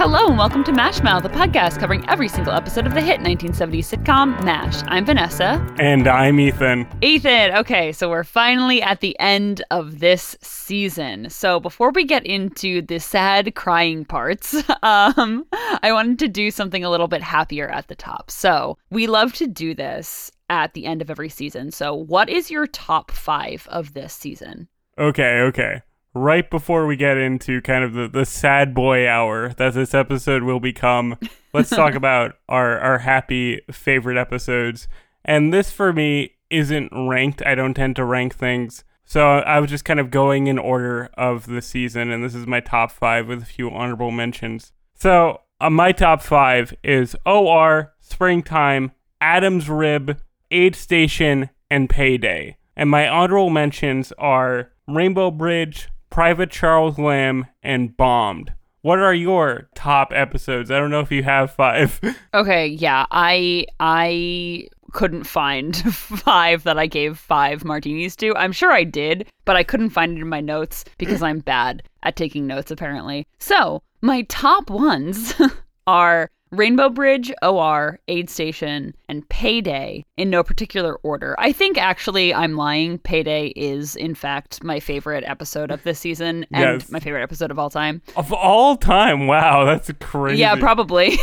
Hello and welcome to MASH Mouth, a podcast covering every single episode of the hit 1970s sitcom MASH. I'm Vanessa. And I'm Ethan. Ethan, okay, so we're finally at the end of this season. So before we get into the sad crying parts, um, I wanted to do something a little bit happier at the top. So we love to do this at the end of every season. So what is your top five of this season? Okay, okay right before we get into kind of the, the sad boy hour that this episode will become, let's talk about our, our happy favorite episodes. And this for me isn't ranked. I don't tend to rank things. So I was just kind of going in order of the season, and this is my top five with a few honorable mentions. So uh, my top five is OR, Springtime, Adam's Rib, Aid Station, and Payday. And my honorable mentions are Rainbow Bridge, Private Charles Lamb, and Bombed. What are your top episodes? I don't know if you have five. okay, yeah, I I couldn't find five that I gave five martinis to. I'm sure I did, but I couldn't find it in my notes because I'm bad at taking notes apparently. So, my top ones are Rainbow Bridge, OR, Aid Station, and Payday in no particular order. I think actually I'm lying. Payday is, in fact, my favorite episode of this season and yes. my favorite episode of all time. Of all time? Wow, that's crazy. Yeah, probably.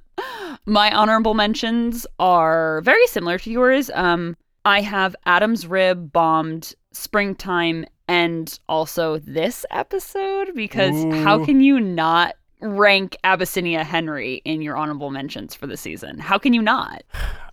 my honorable mentions are very similar to yours. Um, I have Adam's Rib, Bombed, Springtime, and also this episode because Ooh. how can you not rank Abyssinia Henry in your honorable mentions for the season. How can you not?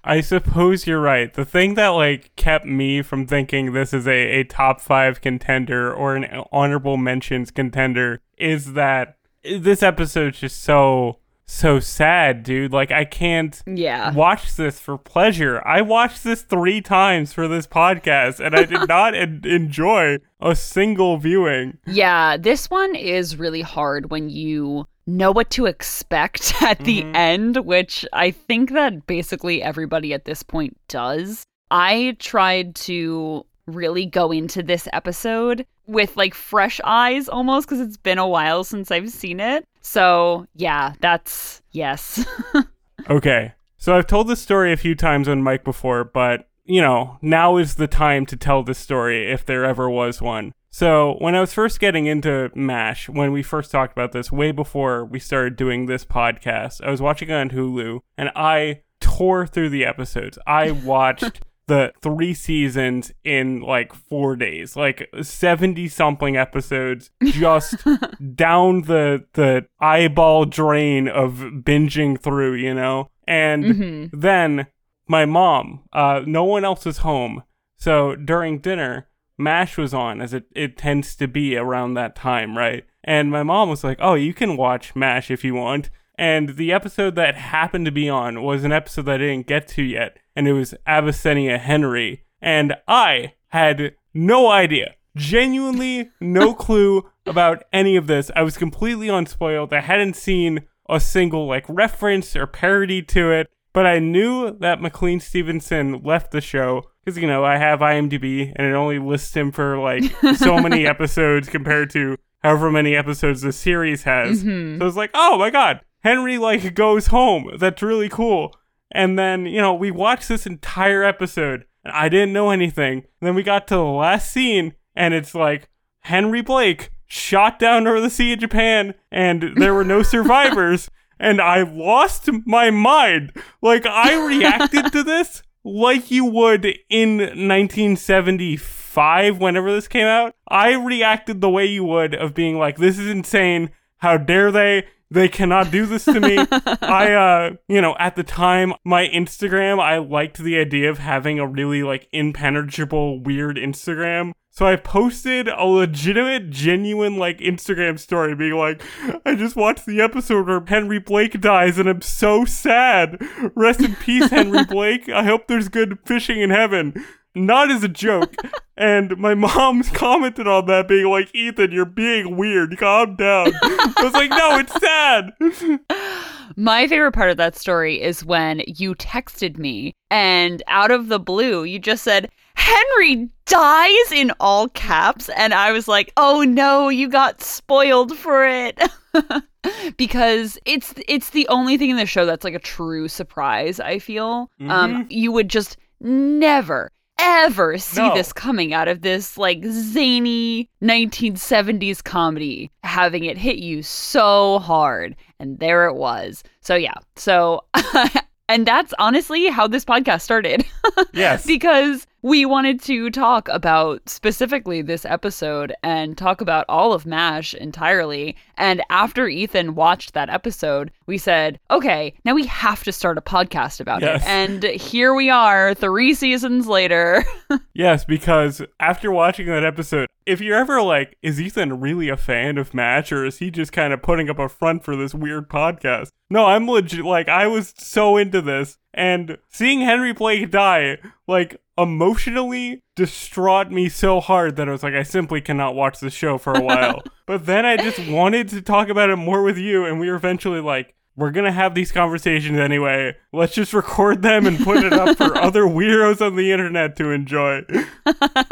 I suppose you're right. The thing that like kept me from thinking this is a, a top five contender or an honorable mentions contender is that this episode's just so so sad, dude. Like I can't yeah. watch this for pleasure. I watched this 3 times for this podcast and I did not en- enjoy a single viewing. Yeah, this one is really hard when you know what to expect at the mm-hmm. end, which I think that basically everybody at this point does. I tried to really go into this episode with like fresh eyes almost because it's been a while since I've seen it. So, yeah, that's yes. okay. So I've told this story a few times on mic before, but you know, now is the time to tell this story if there ever was one. So, when I was first getting into MASH, when we first talked about this, way before we started doing this podcast, I was watching it on Hulu and I tore through the episodes. I watched the three seasons in like four days, like 70 something episodes, just down the, the eyeball drain of binging through, you know? And mm-hmm. then my mom, uh, no one else was home. So during dinner, MASH was on, as it, it tends to be around that time, right? And my mom was like, Oh, you can watch MASH if you want. And the episode that happened to be on was an episode that I didn't get to yet, and it was Abyssinia Henry. And I had no idea, genuinely no clue about any of this. I was completely unspoiled. I hadn't seen a single like reference or parody to it, but I knew that McLean Stevenson left the show because you know I have IMDb and it only lists him for like so many episodes compared to however many episodes the series has. Mm-hmm. So it's like, oh my god, Henry like goes home. That's really cool. And then you know we watched this entire episode and I didn't know anything. And then we got to the last scene and it's like Henry Blake shot down over the sea of Japan and there were no survivors. and I lost my mind. Like I reacted to this like you would in 1975 whenever this came out i reacted the way you would of being like this is insane. How dare they? They cannot do this to me. I uh you know at the time my instagram i liked the idea of having a really like impenetrable weird instagram so I posted a legitimate, genuine, like, Instagram story being like, I just watched the episode where Henry Blake dies and I'm so sad. Rest in peace, Henry Blake. I hope there's good fishing in heaven. Not as a joke. and my mom's commented on that being like, Ethan, you're being weird. Calm down. I was like, no, it's sad. My favorite part of that story is when you texted me and out of the blue, you just said, Henry dies in all caps. And I was like, oh no, you got spoiled for it. because it's it's the only thing in the show that's like a true surprise, I feel. Um you would just never ever see No. this coming out of this like zany 1970s comedy having it hit you so hard and there it was. So yeah. So and that's honestly how this podcast started Yes. because we wanted to talk about specifically this episode and talk about all of MASH entirely. And after Ethan watched that episode, we said, okay, now we have to start a podcast about Yes. it. And here we are, three seasons later. Yes, because after watching that episode, if you're ever like, is Ethan really a fan of MASH or is he just kind of putting up a front for this weird podcast? No, I'm legit. Like, I was so into this. And seeing Henry Blake die, like, emotionally distraught me so hard that I was like, I simply cannot watch the show for a while. but then I just wanted to talk about it more with you, and we were eventually like, we're gonna have these conversations anyway. Let's just record them and put it up for other weirdos on the internet to enjoy.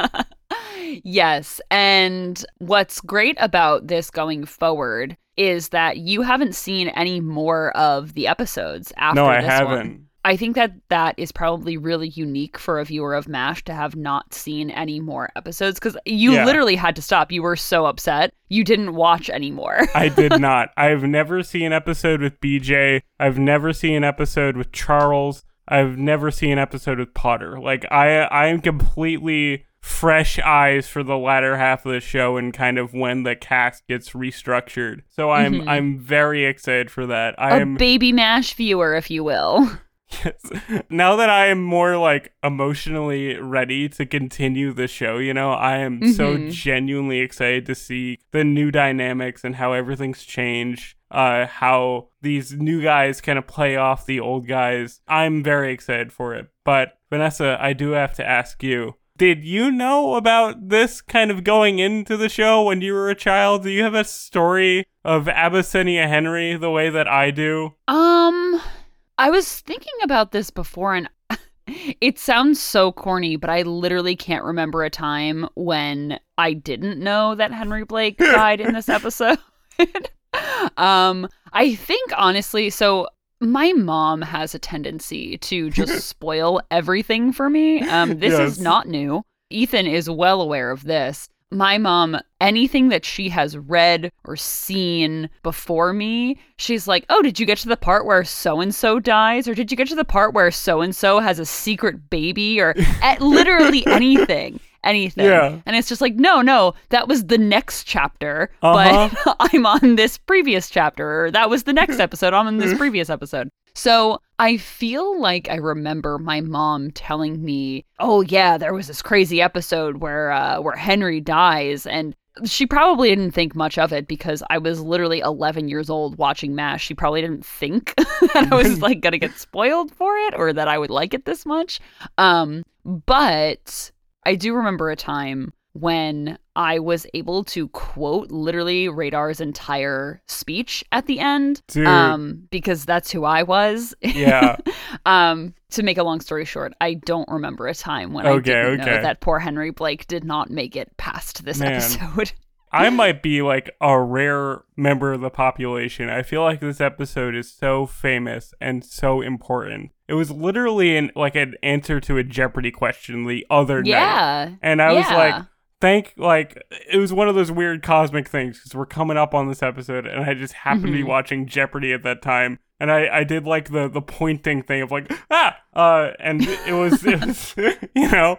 yes. And what's great about this going forward is that you haven't seen any more of the episodes after no, I haven't. one. I think that that is probably really unique for a viewer of MASH to have not seen any more episodes because you Yeah. literally had to stop. You were so upset. You didn't watch anymore. I did not. I've never seen an episode with BJ. I've never seen an episode with Charles. I've never seen an episode with Potter. Like I I am completely fresh eyes for the latter half of the show and kind of when the cast gets restructured. So I'm Mhm. I'm very excited for that. I a am a baby MASH viewer, if you will. Yes. Now that I am more like emotionally ready to continue the show, you know, I am so Mhm. genuinely excited to see the new dynamics and how everything's changed. Uh, how these new guys kind of play off the old guys. I'm very excited for it. But Vanessa, I do have to ask you. Did you know about this kind of going into the show when you were a child? Do you have a story of Abyssinia Henry the way that I do? Um, I was thinking about this before, and it sounds so corny, but I literally can't remember a time when I didn't know that Henry Blake died in this episode. um, I think honestly, so my mom has a tendency to just spoil everything for me. Um, this Yes. is not new. Ethan is well aware of this. My mom, anything that she has read or seen before me, she's like, Oh, did you get to the part where so and so dies? Or did you get to the part where so and so has a secret baby? Or literally anything. Anything. Yeah. And it's just like, no, no, that was the next chapter, Uh-huh. but I'm on this previous chapter, or that was the next episode, I'm on this previous episode. So I feel like I remember my mom telling me, "Oh yeah, there was this crazy episode where uh, where Henry dies," and she probably didn't think much of it because I was literally 11 years old watching MASH. She probably didn't think that I was like gonna get spoiled for it or that I would like it this much. Um, but I do remember a time when I was able to quote literally Radar's entire speech at the end. Dude. Um, because that's who I was. Yeah. um, to make a long story short, I don't remember a time when Okay, I didn't know that poor Henry Blake did not make it past this Man. episode. I might be like a rare member of the population. I feel like this episode is so famous and so important. It was literally an like an answer to a Jeopardy question the other night. And I was like, thank like it was one of those weird cosmic things because we're coming up on this episode and I just happened to be Mhm. watching Jeopardy at that time. And I, I did like the, the pointing thing of like ah uh and it was it was you know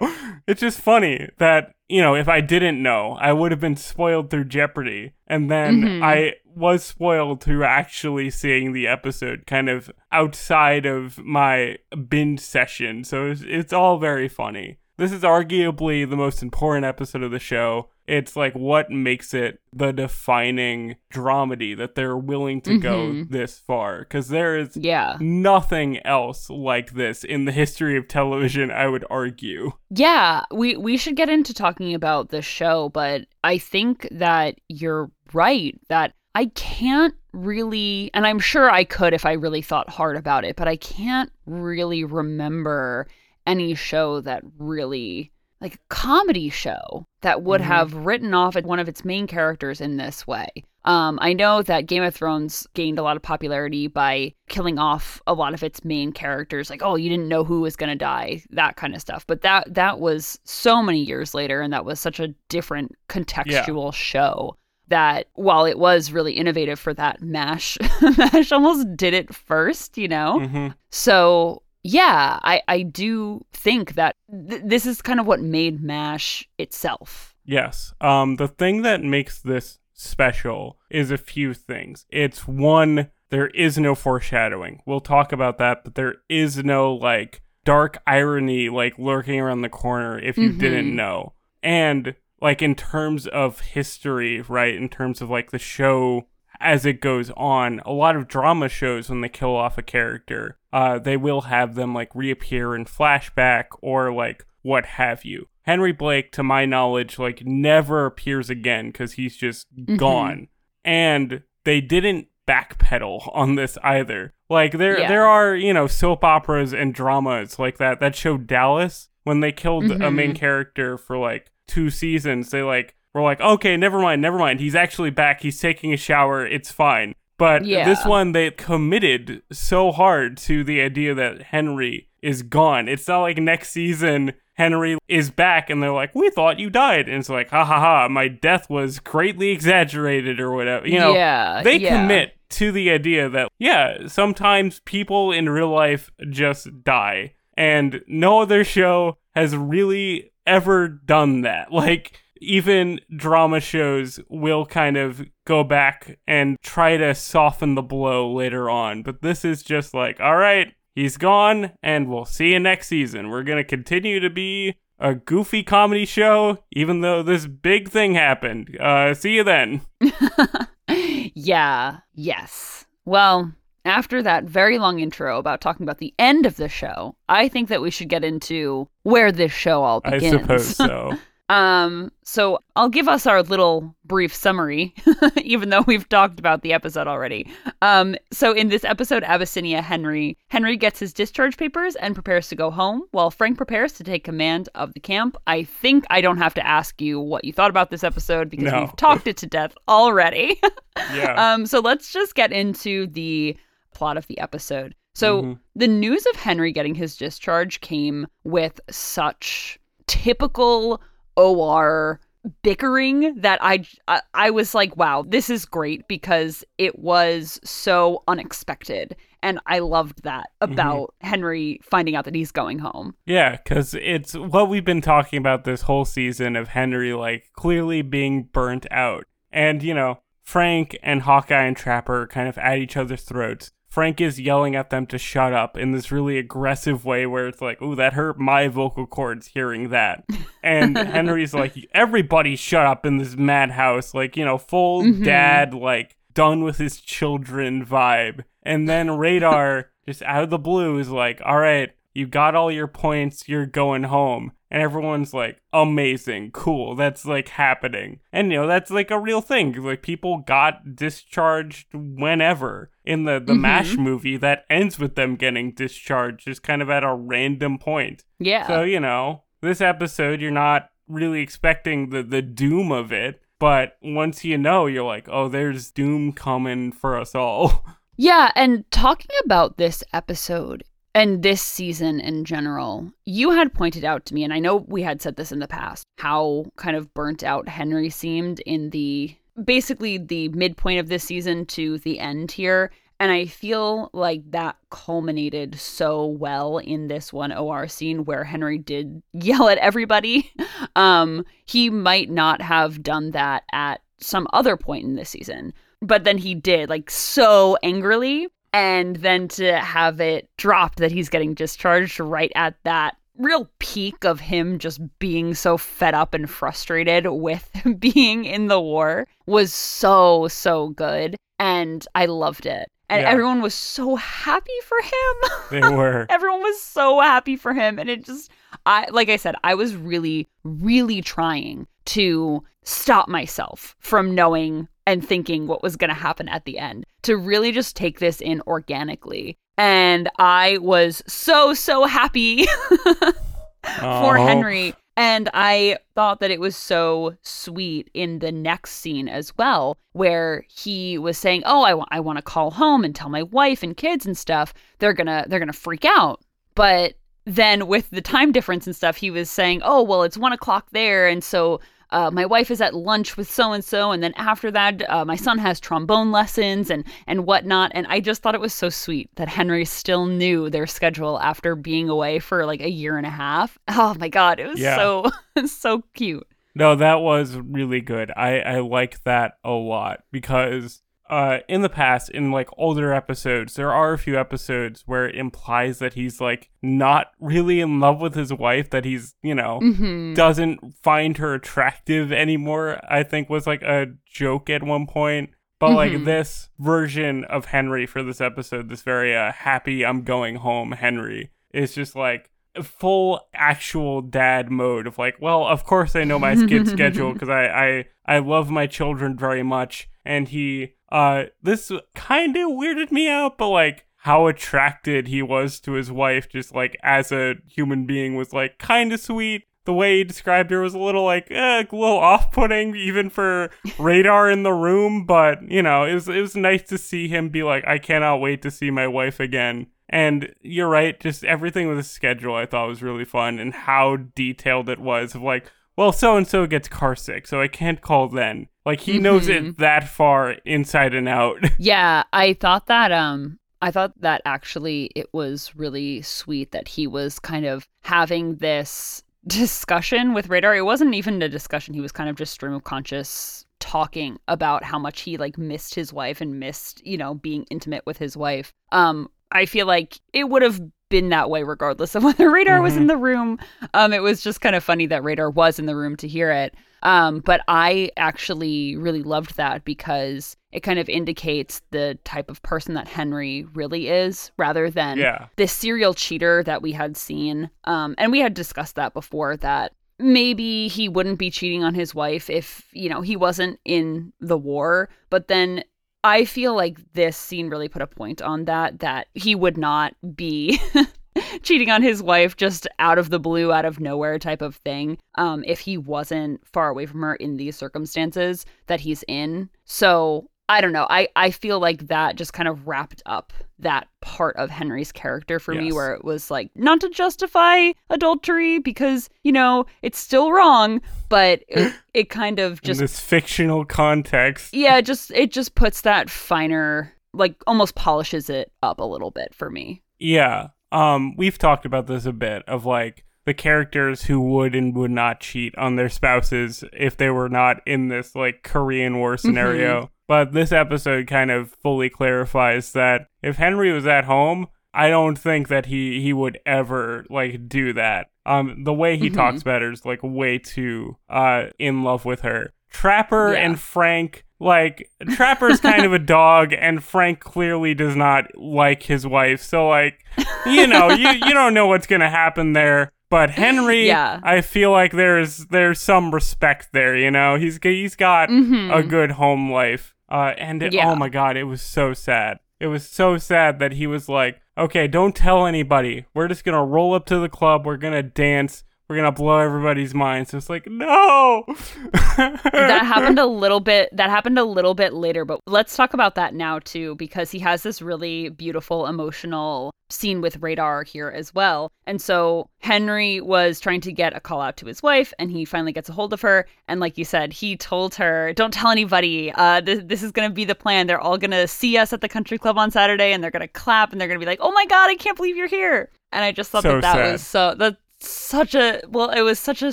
it's just funny that you know if I didn't know I would have been spoiled through Jeopardy and then Mhm. I was spoiled through actually seeing the episode kind of outside of my binge session so it's, it's all very funny this is arguably the most important episode of the show. It's like what makes it the defining dramedy that they're willing to go Mhm. this far. Because there is Yeah. nothing else like this in the history of television, I would argue. Yeah, we we should get into talking about the show, but I think that you're right that I can't really and I'm sure I could if I really thought hard about it, but I can't really remember any show that really like a comedy show that would Mhm. have written off one of its main characters in this way. Um, I know that Game of Thrones gained a lot of popularity by killing off a lot of its main characters, like oh, you didn't know who was gonna die, that kind of stuff. But that that was so many years later, and that was such a different contextual yeah. show that while it was really innovative for that mash mash almost did it first you know mm-hmm. so yeah i i do think that th- this is kind of what made mash itself yes um the thing that makes this special is a few things. It's one, there is no foreshadowing. We'll talk about that, but there is no like dark irony like lurking around the corner if you mm-hmm. didn't know. And like in terms of history, right? In terms of like the show as it goes on, a lot of drama shows when they kill off a character, uh, they will have them like reappear in flashback or like what have you. Henry Blake, to my knowledge, like never appears again because he's just mm-hmm. gone. And they didn't backpedal on this either. Like there yeah. there are, you know, soap operas and dramas like that. That show Dallas, when they killed mm-hmm. a main mm-hmm. character for like two seasons, they like were like, okay, never mind, never mind. He's actually back. He's taking a shower. It's fine. But yeah. this one, they committed so hard to the idea that Henry is gone. It's not like next season Henry is back and they're like, We thought you died. And it's like, ha ha ha, my death was greatly exaggerated or whatever. You know, yeah, they yeah. commit to the idea that, yeah, sometimes people in real life just die. And no other show has really ever done that. Like, even drama shows will kind of go back and try to soften the blow later on. But this is just like, all right, he's gone, and we'll see you next season. We're going to continue to be a goofy comedy show, even though this big thing happened. Uh, see you then. yeah, yes. Well, after that very long intro about talking about the end of the show, I think that we should get into where this show all begins. I suppose so. Um, so I'll give us our little brief summary, even though we've talked about the episode already. Um, so in this episode, Abyssinia Henry Henry gets his discharge papers and prepares to go home, while Frank prepares to take command of the camp. I think I don't have to ask you what you thought about this episode because no. we've talked it to death already. yeah. Um, so let's just get into the plot of the episode. So mm-hmm. the news of Henry getting his discharge came with such typical OR bickering that I, I, I was like wow this is great because it was so unexpected and I loved that mm-hmm. about mm-hmm. Henry finding out that he's going home. Yeah, cuz it's what we've been talking about this whole season of Henry like clearly being burnt out. And you know, Frank and Hawkeye and Trapper kind of at each other's throats. Frank is yelling at them to shut up in this really aggressive way where it's like, "Ooh, that hurt my vocal cords hearing that." And Henry's like, "Everybody shut up in this madhouse." Like, you know, full mm-hmm. dad like done with his children vibe. And then Radar just out of the blue is like, "All right, you got all your points, you're going home. And everyone's like, amazing, cool, that's like happening. And you know, that's like a real thing. Like people got discharged whenever. In the, the mm-hmm. MASH movie, that ends with them getting discharged just kind of at a random point. Yeah. So, you know, this episode, you're not really expecting the, the doom of it. But once you know, you're like, oh, there's doom coming for us all. Yeah, and talking about this episode, and this season in general, you had pointed out to me, and I know we had said this in the past, how kind of burnt out Henry seemed in the basically the midpoint of this season to the end here. And I feel like that culminated so well in this one OR scene where Henry did yell at everybody. Um, he might not have done that at some other point in this season, but then he did, like so angrily and then to have it dropped that he's getting discharged right at that real peak of him just being so fed up and frustrated with being in the war was so so good and I loved it. And yeah. everyone was so happy for him. They were. everyone was so happy for him and it just I like I said I was really really trying to stop myself from knowing and thinking what was going to happen at the end, to really just take this in organically. And I was so, so happy for Henry And I thought that it was so sweet in the next scene as well, where he was saying, "Oh, I want I want to call home and tell my wife and kids and stuff. They're gonna they're gonna freak out." But then with the time difference and stuff, he was saying, "Oh, well, it's one o'clock there, and so uh, my wife is at lunch with so and so, and then after that, uh, my son has trombone lessons and and whatnot." And I just thought it was so sweet that Henry still knew their schedule after being away for like a year and a half. Oh my god, it was Yeah. so so cute. No, that was really good. I I like that a lot because uh in the past in like older episodes there are a few episodes where it implies that he's like not really in love with his wife that he's, you know, hmm doesn't find her attractive anymore. I think was like a joke at one point. But like Mhm. this version of Henry for this episode, this very uh, happy I'm going home Henry is just like full actual dad mode of like, well, of course I know my kid's schedule because I, I I love my children very much, and he uh this kind of weirded me out, but like how attracted he was to his wife, just like as a human being, was like kind of sweet. The way he described her was a little like eh, a little off-putting, even for radar in the room. But you know, it was it was nice to see him be like, I cannot wait to see my wife again. And you're right, just everything with the schedule I thought was really fun and how detailed it was of like, well, so and so gets car sick, so I can't call then. Like he knows it that far inside and out. Yeah, I thought that um I thought that actually it was really sweet that he was kind of having this discussion with Radar. It wasn't even a discussion. He was kind of just stream of conscious talking about how much he like missed his wife and missed, you know, being intimate with his wife. Um I feel like it would have been that way regardless of whether Radar was in the room. Um it was just kind of funny that Radar was in the room to hear it. Um, but I actually really loved that because it kind of indicates the type of person that Henry really is rather than yeah. this serial cheater that we had seen. Um, and we had discussed that before that maybe he wouldn't be cheating on his wife if, you know, he wasn't in the war. But then I feel like this scene really put a point on that, that he would not be cheating on his wife just out of the blue, out of nowhere type of thing. Um, if he wasn't far away from her in these circumstances that he's in. So I don't know. I, I feel like that just kind of wrapped up that part of Henry's character for me where it was like not to justify adultery because, you know, it's still wrong, but it, it kind of in just this fictional context. yeah, it just it just puts that finer like almost polishes it up a little bit for me. Yeah. Um, we've talked about this a bit of like the characters who would and would not cheat on their spouses if they were not in this like Korean War scenario. But this episode kind of fully clarifies that if Henry was at home, I don't think that he he would ever like do that. Um, the way he Mhm. talks about her is like way too uh in love with her. Trapper Yeah. and Frank, like Trapper's kind of a dog, and Frank clearly does not like his wife. So like, you know, you you don't know what's gonna happen there. But Henry, Yeah. I feel like there's there's some respect there. You know, he's he's got Mhm. a good home life. Uh, and it, Yeah. oh my god, it was so sad. It was so sad that he was like, okay, don't tell anybody. We're just gonna roll up to the club. We're gonna dance. We're gonna blow everybody's minds. It's like, no. that happened a little bit that happened a little bit later but let's talk about that now too because he has this really beautiful emotional scene with radar here as well and so henry was trying to get a call out to his wife and he finally gets a hold of her and like you said he told her don't tell anybody uh, this, this is going to be the plan they're all going to see us at the country club on saturday and they're going to clap and they're going to be like oh my god i can't believe you're here and i just thought So that that sad. was so that such a well it was such a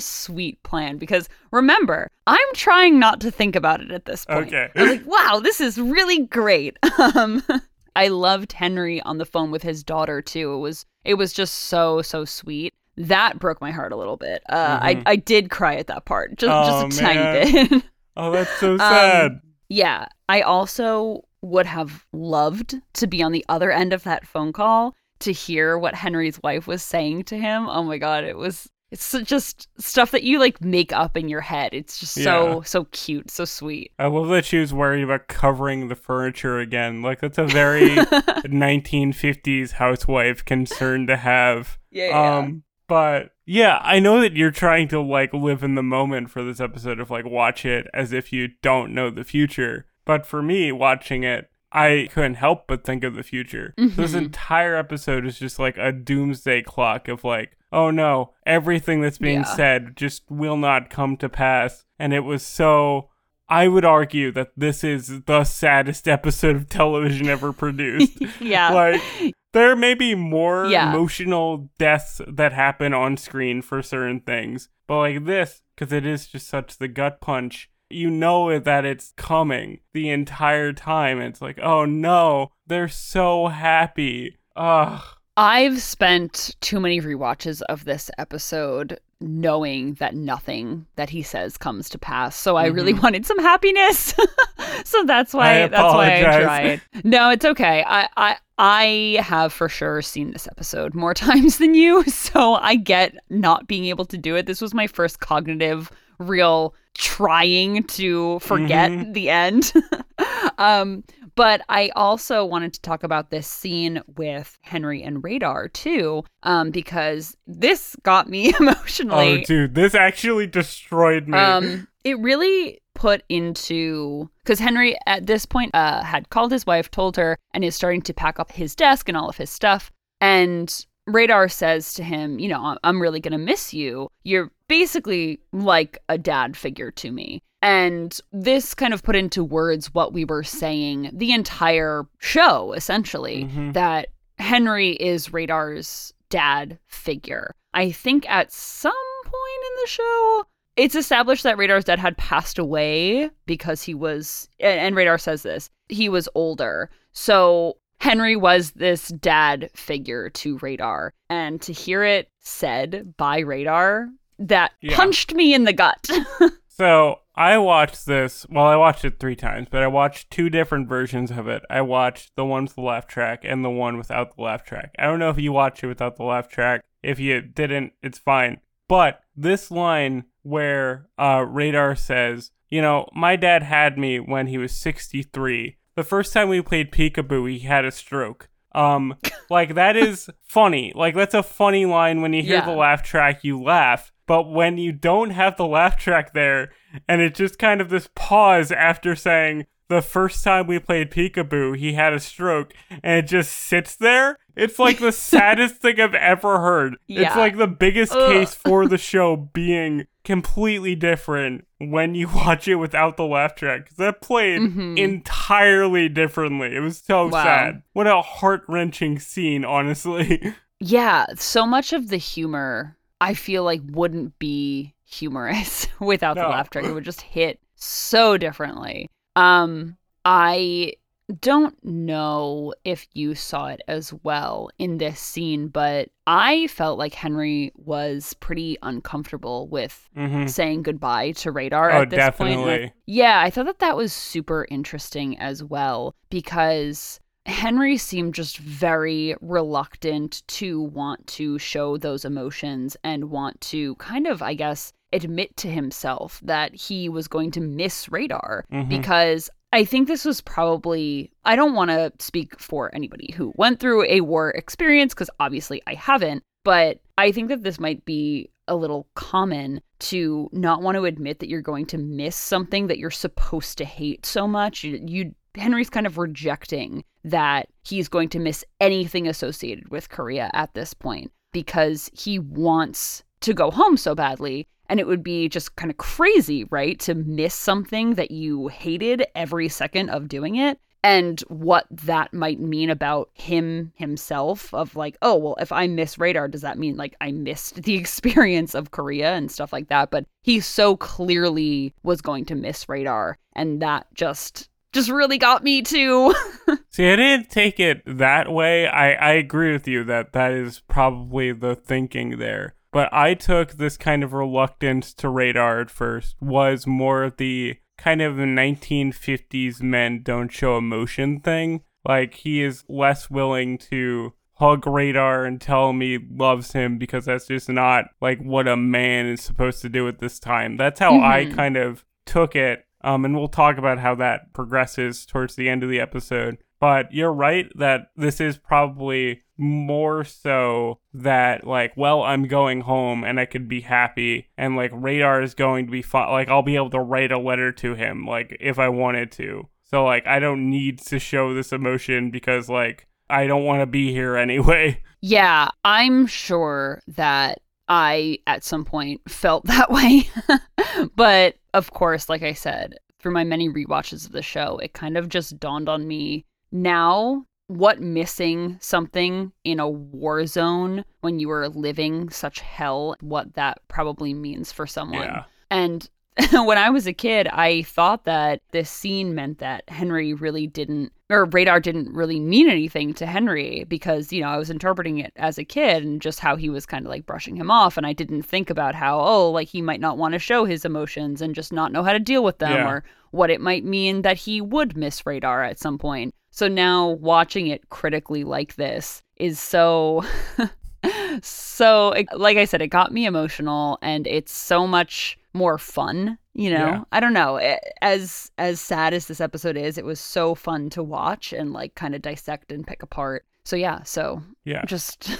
sweet plan because remember i'm trying not to think about it at this point. Okay. i was like wow this is really great. Um i loved henry on the phone with his daughter too. It was it was just so so sweet. That broke my heart a little bit. Uh Mhm. i i did cry at that part just Oh, just a tiny bit. Oh, that's so Um, sad. yeah, I also would have loved to be on the other end of that phone call to hear what Henry's wife was saying to him. Oh my god, it was it's just stuff that you like make up in your head. It's just so Yeah. so cute, so sweet. I love that she was worried about covering the furniture again. Like that's a very 1950s housewife concern to have. Yeah, yeah. Um, but Yeah, I know that you're trying to like live in the moment for this episode of like watch it as if you don't know the future. But for me, watching it, I couldn't help but think of the future. So this mm-hmm. entire episode is just like a doomsday clock of like, oh no, everything that's being Yeah. said just will not come to pass. And it was so. I would argue that this is the saddest episode of television ever produced. yeah. like, there may be more Yeah. emotional deaths that happen on screen for certain things, but like this, because it is just such the gut punch, you know that it's coming the entire time. It's like, oh no, they're so happy. Ugh. I've spent too many rewatches of this episode knowing that nothing that he says comes to pass. So I really wanted some happiness. so that's why Mm-hmm. I that's why I tried. No, it's okay. I I I have for sure seen this episode more times than you, so I get not being able to do it. This was my first cognitive real trying to forget Mhm. the end. um but I also wanted to talk about this scene with Henry and Radar too, um, because this got me emotionally. Oh, dude, this actually destroyed me. Um, it really put into because Henry at this point uh, had called his wife, told her, and is starting to pack up his desk and all of his stuff. And Radar says to him, "You know, I'm- really gonna miss you. You're basically like a dad figure to me." And this kind of put into words what we were saying the entire show, essentially, Mhm. that Henry is Radar's dad figure. I think at some point in the show, it's established that Radar's dad had passed away because he was, and Radar says this, he was older. So Henry was this dad figure to Radar. And to hear it said by Radar, that Yeah. punched me in the gut. So I watched this. Well, I watched it three times, but I watched two different versions of it. I watched the one with the laugh track and the one without the laugh track. I don't know if you watched it without the laugh track. If you didn't, it's fine. But this line where uh, Radar says, "You know, my dad had me when he was 63. The first time we played peekaboo, he had a stroke." Um, like that is funny. Like that's a funny line when you hear Yeah. the laugh track, you laugh. But when you don't have the laugh track there, and it's just kind of this pause after saying the first time we played peekaboo, he had a stroke, and it just sits there. It's like the saddest thing I've ever heard. It's like the biggest Ugh. case for the show being completely different when you watch it without the laugh track. 'Cause that played Mhm. entirely differently. It was so Wow. sad. What a heart wrenching scene, honestly. Yeah, so much of the humor I feel like wouldn't be humorous without the laugh track. It would just hit so differently. Um I don't know if you saw it as well in this scene, but I felt like Henry was pretty uncomfortable with hmm saying goodbye to Radar Oh, at this point. definitely. Like, yeah, I thought that that was super interesting as well because Henry seemed just very reluctant to want to show those emotions and want to kind of, I guess, admit to himself that he was going to miss Radar Mhm. because I think this was probably, I don't want to speak for anybody who went through a war experience because obviously I haven't, but I think that this might be a little common to not want to admit that you're going to miss something that you're supposed to hate so much. You, you Henry's kind of rejecting that he's going to miss anything associated with Korea at this point because he wants to go home so badly. And it would be just kind of crazy, right? To miss something that you hated every second of doing it. And what that might mean about him himself of like, oh, well, if I miss radar, does that mean like I missed the experience of Korea and stuff like that? But he so clearly was going to miss radar. And that just just really got me too. See, I didn't take it that way. I, I agree with you that that is probably the thinking there. But I took this kind of reluctance to radar at first was more of the kind of 1950s men don't show emotion thing. Like he is less willing to hug radar and tell him he loves him because that's just not like what a man is supposed to do at this time. That's how I Mhm. kind of took it. Um, and we'll talk about how that progresses towards the end of the episode. But you're right that this is probably more so that like well i'm going home and i could be happy and like radar is going to be fine like i'll be able to write a letter to him like if i wanted to so like i don't need to show this emotion because like i don't want to be here anyway Yeah, I'm sure that I at some point felt that way. but of course, like I said, through my many rewatches of the show, it kind of just dawned on me now what missing something in a war zone when you are living such hell, what that probably means for someone. yeah And when I was a kid, I thought that this scene meant that Henry really didn't, or Radar didn't really mean anything to Henry because, you know, I was interpreting it as a kid and just how he was kind of like brushing him off. And I didn't think about how, oh, like he might not want to show his emotions and just not know how to deal with them Yeah. or what it might mean that he would miss Radar at some point. So now watching it critically like this is so so like i said it got me emotional and it's so much more fun you know? Yeah. i don't know. As as sad as this episode is it was so fun to watch and like kind of dissect and pick apart. So yeah so yeah. just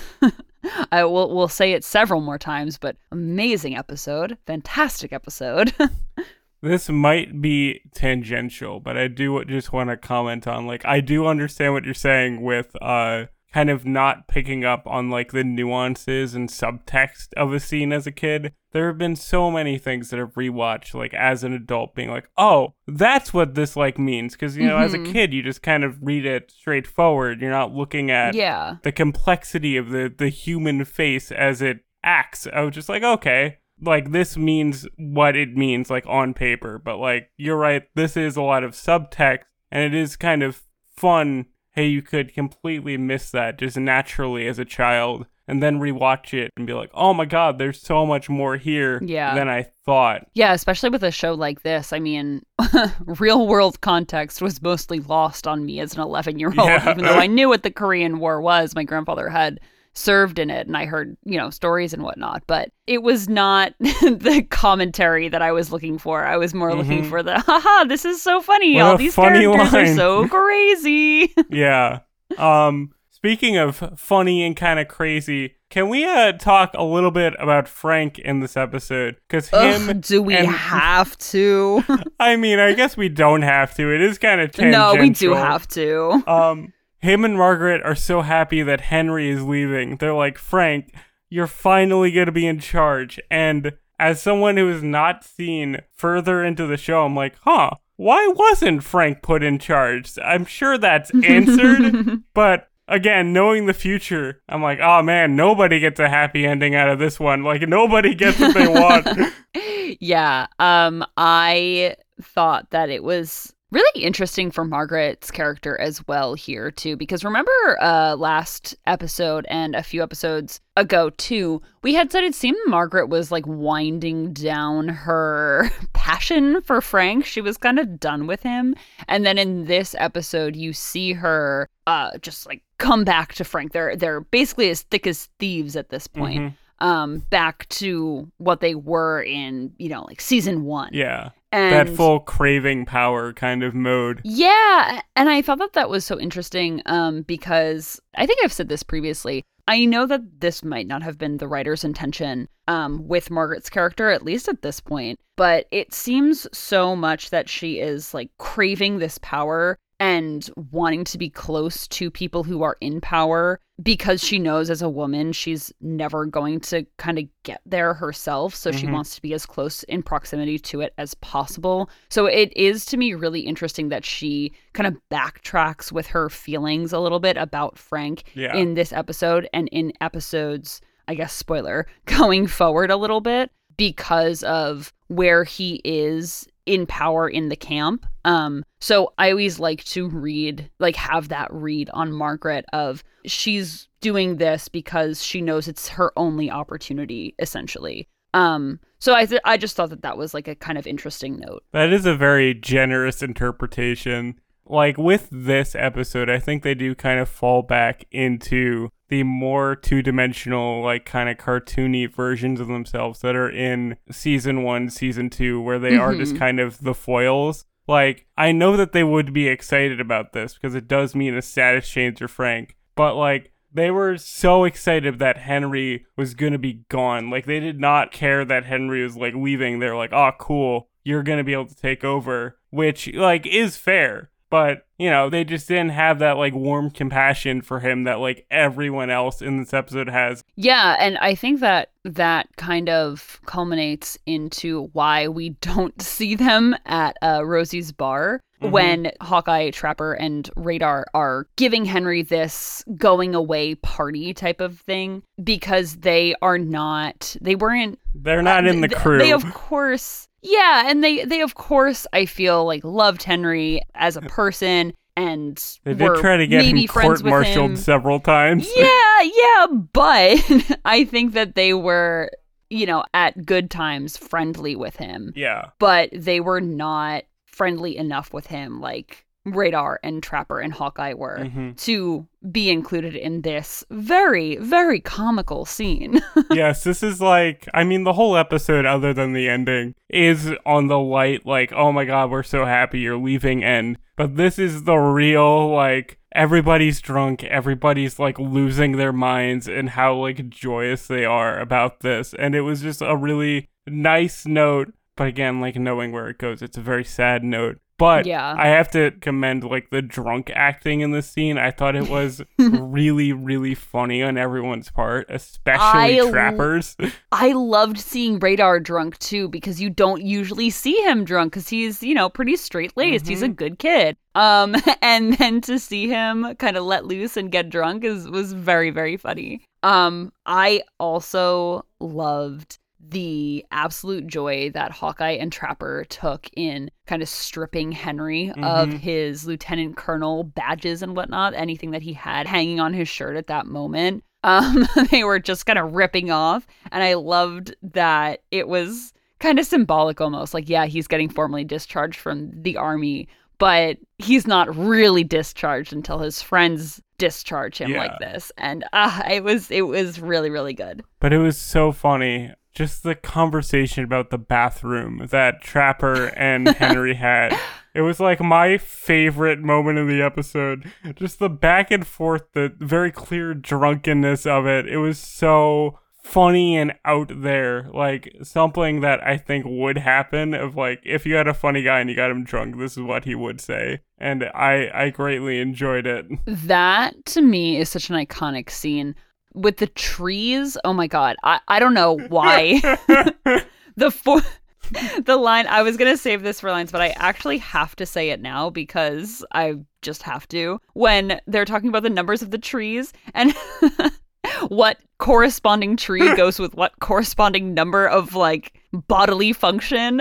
i will we'll say it several more times but amazing episode. Fantastic episode This might be tangential, but I do just want to comment on like I do understand what you're saying with uh kind of not picking up on like the nuances and subtext of a scene as a kid. There have been so many things that I've rewatched like as an adult being like, "Oh, that's what this like means." Cuz you know, as a Mhm. kid, you just kind of read it straightforward. You're not looking at yeah the complexity of the the human face as it acts. I was just like, okay, like this means what it means, like on paper. But like you're right, this is a lot of subtext, and it is kind of fun. Hey, you could completely miss that just naturally as a child, and then rewatch it and be like, oh my god, there's so much more here Yeah. than I thought. Yeah, especially with a show like this. I mean, real world context was mostly lost on me as an 11 year old, even though I knew what the Korean War was. My grandfather had served in it and I heard, you know, stories and whatnot, but it was not the commentary that I was looking for. I was more looking Mhm. for the, haha, this is so funny. What All these funny characters line." are so crazy. yeah. Um speaking of funny and kind of crazy, can we uh talk a little bit about Frank in this episode cuz him Ugh, do we and- have to? I mean, I guess we don't have to. It is kind of tangential. no, we do have to. Um him and Margaret are so happy that Henry is leaving. They're like, "Frank, you're finally going to be in charge." And as someone who has not seen further into the show, I'm like, "Huh, why wasn't Frank put in charge?" I'm sure that's answered, but again, knowing the future, I'm like, "Oh man, nobody gets a happy ending out of this one. Like nobody gets what they want." yeah um i thought that it was really interesting for margaret's character as well here too because remember uh last episode and a few episodes ago too we had said it seemed margaret was like winding down her passion for frank she was kind of done with him and then in this episode you see her uh just like come back to frank they're they're basically as thick as thieves at this point Mhm. um back to what they were in you know like season one Yeah. And that full craving power kind of mode. yeah and i thought that that was so interesting um because i think i've said this previously i know that this might not have been the writer's intention um with margaret's character at least at this point but it seems so much that she is like craving this power and wanting to be close to people who are in power because she knows as a woman she's never going to kind of get there herself so she Mhm. wants to be as close in proximity to it as possible so it is to me really interesting that she kind of backtracks with her feelings a little bit about frank Yeah. in this episode and in episodes i guess spoiler going forward a little bit because of where he is in power in the camp. Um so i always like to read like have that read on margaret of she's doing this because she knows it's her only opportunity essentially. Um so i th- i just thought that that was like a kind of interesting note. That is a very generous interpretation. Like with this episode, I think they do kind of fall back into the more two dimensional, like kind of cartoony versions of themselves that are in season one, season two, where they are just Mhm. kind of the foils. Like, I know that they would be excited about this because it does mean a status change for Frank, but like, they were so excited that Henry was gonna be gone. Like, they did not care that Henry was like leaving. They're like, oh, cool, you're gonna be able to take over, which like is fair. But, you know, they just didn't have that like warm compassion for him that like everyone else in this episode has. Yeah, and I think that that kind of culminates into why we don't see them at uh, Rosie's bar Mhm. when Hawkeye, Trapper, and Radar are giving Henry this going away party type of thing because they are not, they weren't They're not in the th- crew. They of course, yeah, and they they of course I feel like loved Henry as a person and They did try to get maybe him court-martialed him. several times. Yeah, yeah, but I think that they were, you know, at good times friendly with him, yeah. but they were not friendly enough with him like Radar and Trapper and Hawkeye were Mhm. to be included in this very, very comical scene. yes, this is like, I mean, the whole episode, other than the ending, is on the light, like, oh my god, we're so happy you're leaving end. But this is the real, like, everybody's drunk, everybody's like losing their minds, and how like joyous they are about this. And it was just a really nice note. But again, like knowing where it goes, it's a very sad note. But Yeah. I have to commend like the drunk acting in this scene. I thought it was really, really funny on everyone's part, especially I l- Trappers. I loved seeing Radar drunk too because you don't usually see him drunk because he's, you know, pretty straight laced. He's a good kid. Um, and then to see him kind of let loose and get drunk is was very very funny. Um, I also loved the absolute joy that Hawkeye and Trapper took in kind of stripping Henry of Mhm. his lieutenant colonel badges and whatnot, anything that he had hanging on his shirt at that moment. Um, they were just kind of ripping off, and I loved that it was kind of symbolic almost. Like, yeah, he's getting formally discharged from the army, but he's not really discharged until his friends discharge him Yeah. like this. And uh, it was it was really really good. But it was so funny. Just the conversation about the bathroom that Trapper and Henry had. It was like my favorite moment in the episode. Just the back and forth, the very clear drunkenness of it. It was so funny and out there. Like something that I think would happen of like if you had a funny guy and you got him drunk, this is what he would say. And I I greatly enjoyed it. That to me is such an iconic scene with the trees. Oh my god. I, I don't know why. the four the line I was gonna save this for lines, but I actually have to say it now because I just have to. When they're talking about the numbers of the trees and what corresponding tree goes with what corresponding number of like bodily function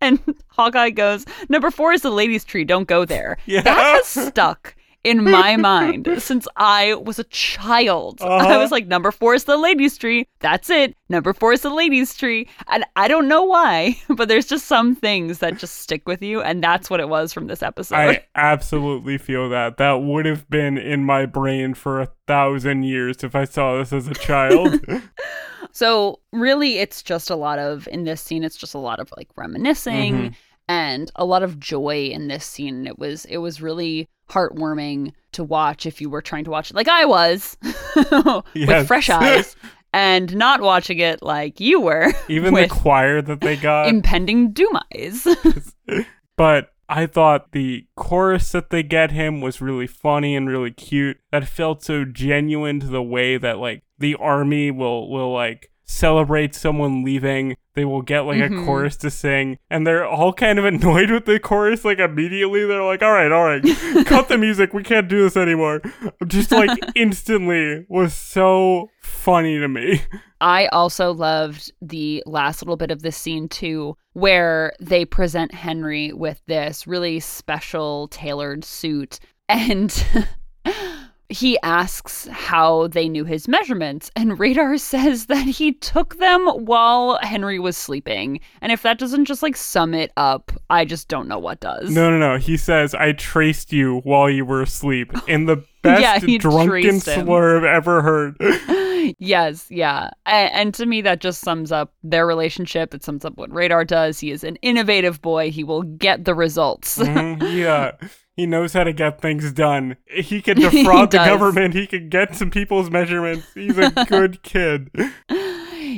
and Hawkeye goes, Number four is the ladies' tree, don't go there. Yeah. That has stuck in my mind since I was a child. I Uh-huh. was like, number four is the ladies' tree. That's it. Number four is the ladies' tree. And I don't know why, but there's just some things that just stick with you. And that's what it was from this episode. I absolutely feel that. That would have been in my brain for a thousand years if I saw this as a child. So really it's just a lot of in this scene it's just a lot of like reminiscing Mhm. And a lot of joy in this scene. It was it was really heartwarming to watch if you were trying to watch it like I was with fresh eyes and not watching it like you were Even the choir that they got. impending doom eyes. but I thought the chorus that they get him was really funny and really cute. That felt so genuine to the way that like the army will will like celebrate someone leaving. They will get like a Mhm. chorus to sing, and they're all kind of annoyed with the chorus. Like immediately, they're like, "All right, all right, cut the music. We can't do this anymore." Just like instantly was so funny to me. I also loved the last little bit of this scene too, where they present Henry with this really special tailored suit and he asks how they knew his measurements and Radar says that he took them while Henry was sleeping. And if that doesn't just like sum it up, I just don't know what does. No, no, no. He says, I traced you while you were asleep in the best Yeah, drunken traced slur I've ever heard. yes, yeah. And, and to me, that just sums up their relationship. It sums up what Radar does. He is an innovative boy. He will get the results. Mhm, yeah. He knows how to get things done. He can defraud the government. He can get some people's measurements. He's a good kid.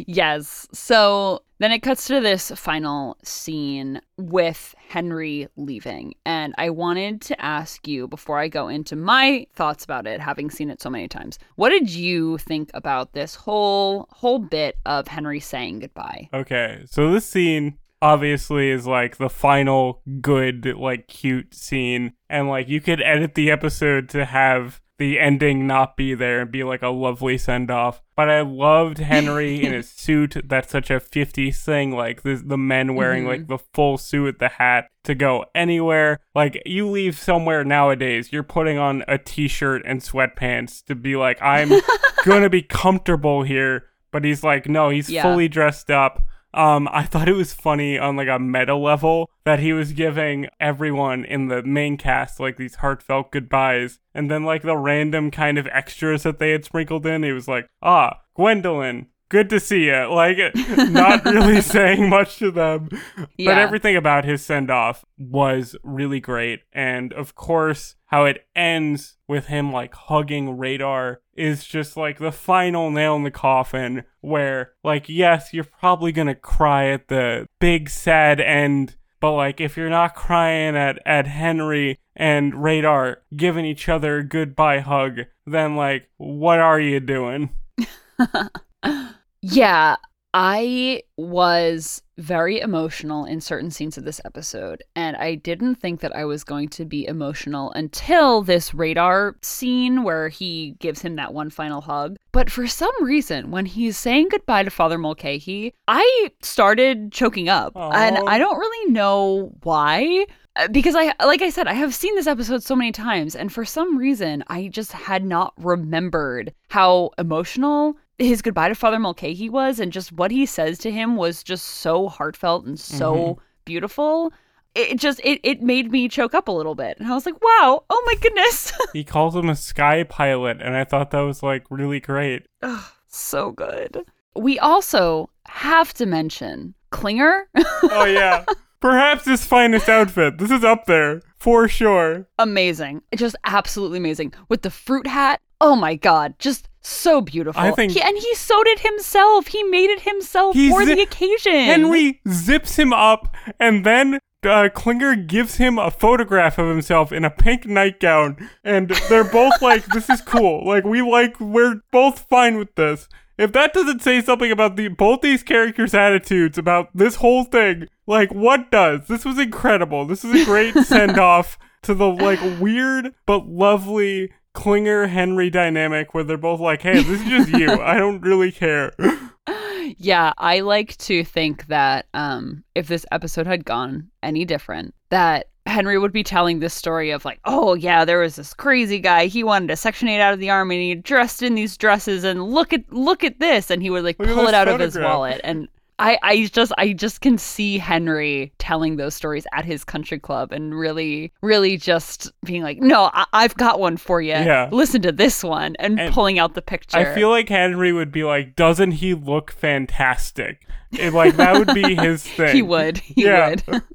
yes. So then it cuts to this final scene with Henry leaving. And I wanted to ask you before I go into my thoughts about it, having seen it so many times, what did you think about this whole whole bit of Henry saying goodbye? Okay, so this scene obviously is like the final good, like cute scene, and like you could edit the episode to have the ending not be there and be like a lovely send off. But I loved Henry in his suit. That's such a 50s thing. Like the, the men wearing Mhm. like the full suit, the hat to go anywhere. Like you leave somewhere nowadays, you're putting on a t shirt and sweatpants to be like, I'm gonna be comfortable here. But he's like, no, he's Yeah. fully dressed up. Um, I thought it was funny on like a meta level that he was giving everyone in the main cast like these heartfelt goodbyes, and then like the random kind of extras that they had sprinkled in, he was like, "Ah, Gwendolyn, good to see you." Like, not really saying much to them, but everything about his send off was really great, and of course, how it ends with him like hugging Radar is just like the final nail in the coffin where like yes, you're probably to cry at the big sad end, but like if you're not crying at at Henry and Radar giving each other a goodbye hug, then like what are you doing? Yeah, I was very emotional in certain scenes of this episode, and I didn't think that I was going to be emotional until this radar scene where he gives him that one final hug. But for some reason, when he's saying goodbye to Father Mulcahy, I started choking up, and I don't really know why. Uh, Because I, like I said, I have seen this episode so many times, and for some reason, I just had not remembered how emotional his goodbye to Father Mulcahy was, and just what he says to him was just so heartfelt and so Mhm. beautiful. It it just it it made me choke up a little bit, and I was like, "Wow, oh my goodness, He calls him a sky pilot and I thought that was like really great. Ugh, so good." We also have to mention Klinger. Oh yeah. Perhaps his finest outfit. This is up there for sure. amazing, just absolutely amazing with the fruit hat. Oh my god, just so beautiful. I think- He- and he sewed it himself. He made it himself for zi- the occasion. Henry zips him up, and then uh, Klinger gives him a photograph of himself in a pink nightgown, and they're both like, "This is cool. Like we like, we're both fine with this." If that doesn't say something about the both these characters' attitudes about this whole thing, like what does? This was incredible. This is a great send off to the like weird but lovely Klinger Henry dynamic where they're both like, "Hey, this is just you. I don't really care." yeah, I like to think that um, if this episode had gone any different, that Henry would be telling this story of like, oh yeah, there was this crazy guy. He wanted to Section Eight out of the army, and he dressed in these dresses, and look at look at this, and he would like Look pull it out of his wallet, and I I just I just can see Henry telling those stories at his country club, and really really just being like, no, I- I've got one for you. Yeah. listen to this one, and, And pulling out the picture. I feel like Henry would be like, "Doesn't he look fantastic?" It, like that would be his thing. He would. He Yeah. would.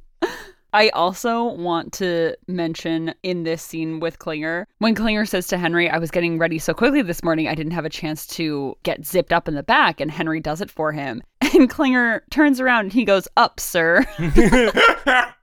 I also want to mention in this scene with Klinger, when Klinger says to Henry, I was getting ready so quickly this morning, I didn't have a chance to get zipped up in the back, and Henry does it for him. And Klinger turns around and he goes, Up, sir.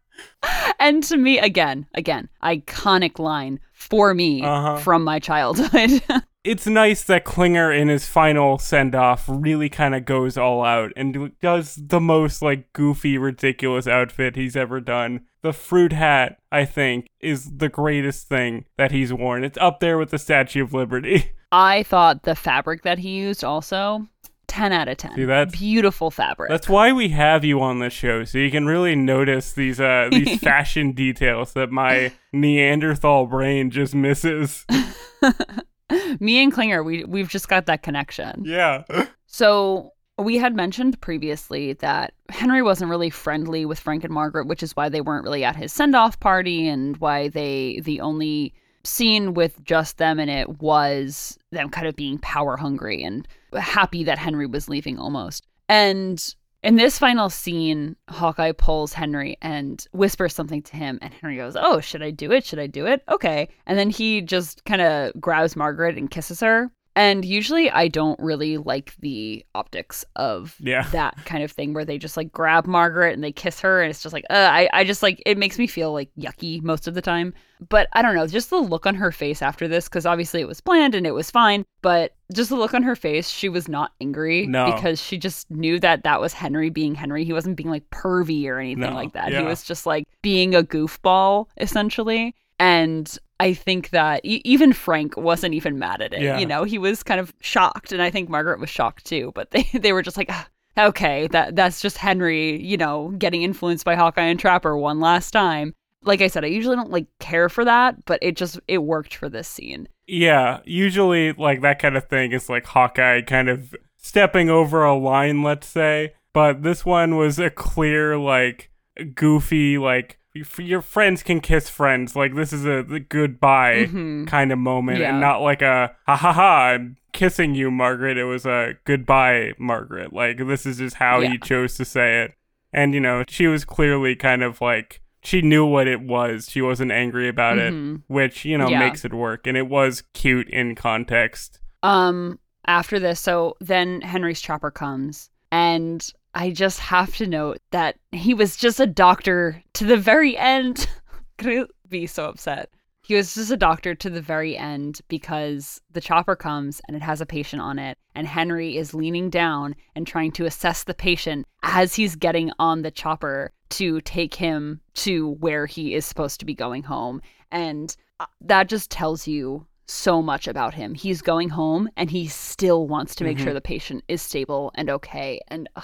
and to me, again, again, iconic line for me Uh-huh. from my childhood. it's nice that Klinger in his final send off really kind of goes all out and does the most like goofy, ridiculous outfit he's ever done. The fruit hat, I think, is the greatest thing that he's worn. It's up there with the Statue of Liberty. I thought the fabric that he used also, 10 out of 10. See, that's- Beautiful fabric. That's why we have you on the show, so you can really notice these uh these fashion details that my Neanderthal brain just misses. Me and Klinger, we we've just got that connection. Yeah. So we had mentioned previously that Henry wasn't really friendly with Frank and Margaret, which is why they weren't really at his send-off party and why they the only scene with just them in it was them kind of being power hungry and happy that Henry was leaving almost. And in this final scene, Hawkeye pulls Henry and whispers something to him, and Henry goes, Oh, should I do it? Should I do it? Okay. And then he just kind of grabs Margaret and kisses her. And usually I don't really like the optics of Yeah. that kind of thing where they just like grab Margaret and they kiss her and it's just like, uh, I, I just like, it makes me feel like yucky most of the time. But I don't know, just the look on her face after this, because obviously it was planned and it was fine, but just the look on her face, she was not angry No. because she just knew that that was Henry being Henry. He wasn't being like pervy or anything No, like that. He was just like being a goofball, essentially. And I think that e- even Frank wasn't even mad at it. Yeah. You know, he was kind of shocked, and I think Margaret was shocked too. But they they were just like, "Ah, okay, that that's just Henry, you know, getting influenced by Hawkeye and Trapper one last time. Like I said, I usually don't like care for that, but it just it worked for this scene. Yeah, usually like that kind of thing is like Hawkeye kind of stepping over a line, let's say. But this one was a clear, like, goofy, like, your friends can kiss friends. Like, this is a, goodbye Mhm. kind of moment Yeah. and not like a ha ha ha, I'm kissing you, Margaret. It was a goodbye, Margaret. Like, this is just how Yeah. he chose to say it. And, you know, she was clearly kind of like, she knew what it was. She wasn't angry about it Mhm. which you know Yeah. makes it work and it was cute in context Um, after this, so then Henry's chopper comes, and I just have to note that he was just a doctor to the very end. Gonna be so upset. He was just a doctor to the very end because the chopper comes and it has a patient on it, and Henry is leaning down and trying to assess the patient as he's getting on the chopper to take him to where he is supposed to be going home. And uh, that just tells you so much about him. He's going home and he still wants to make Mhm. sure the patient is stable and okay. And my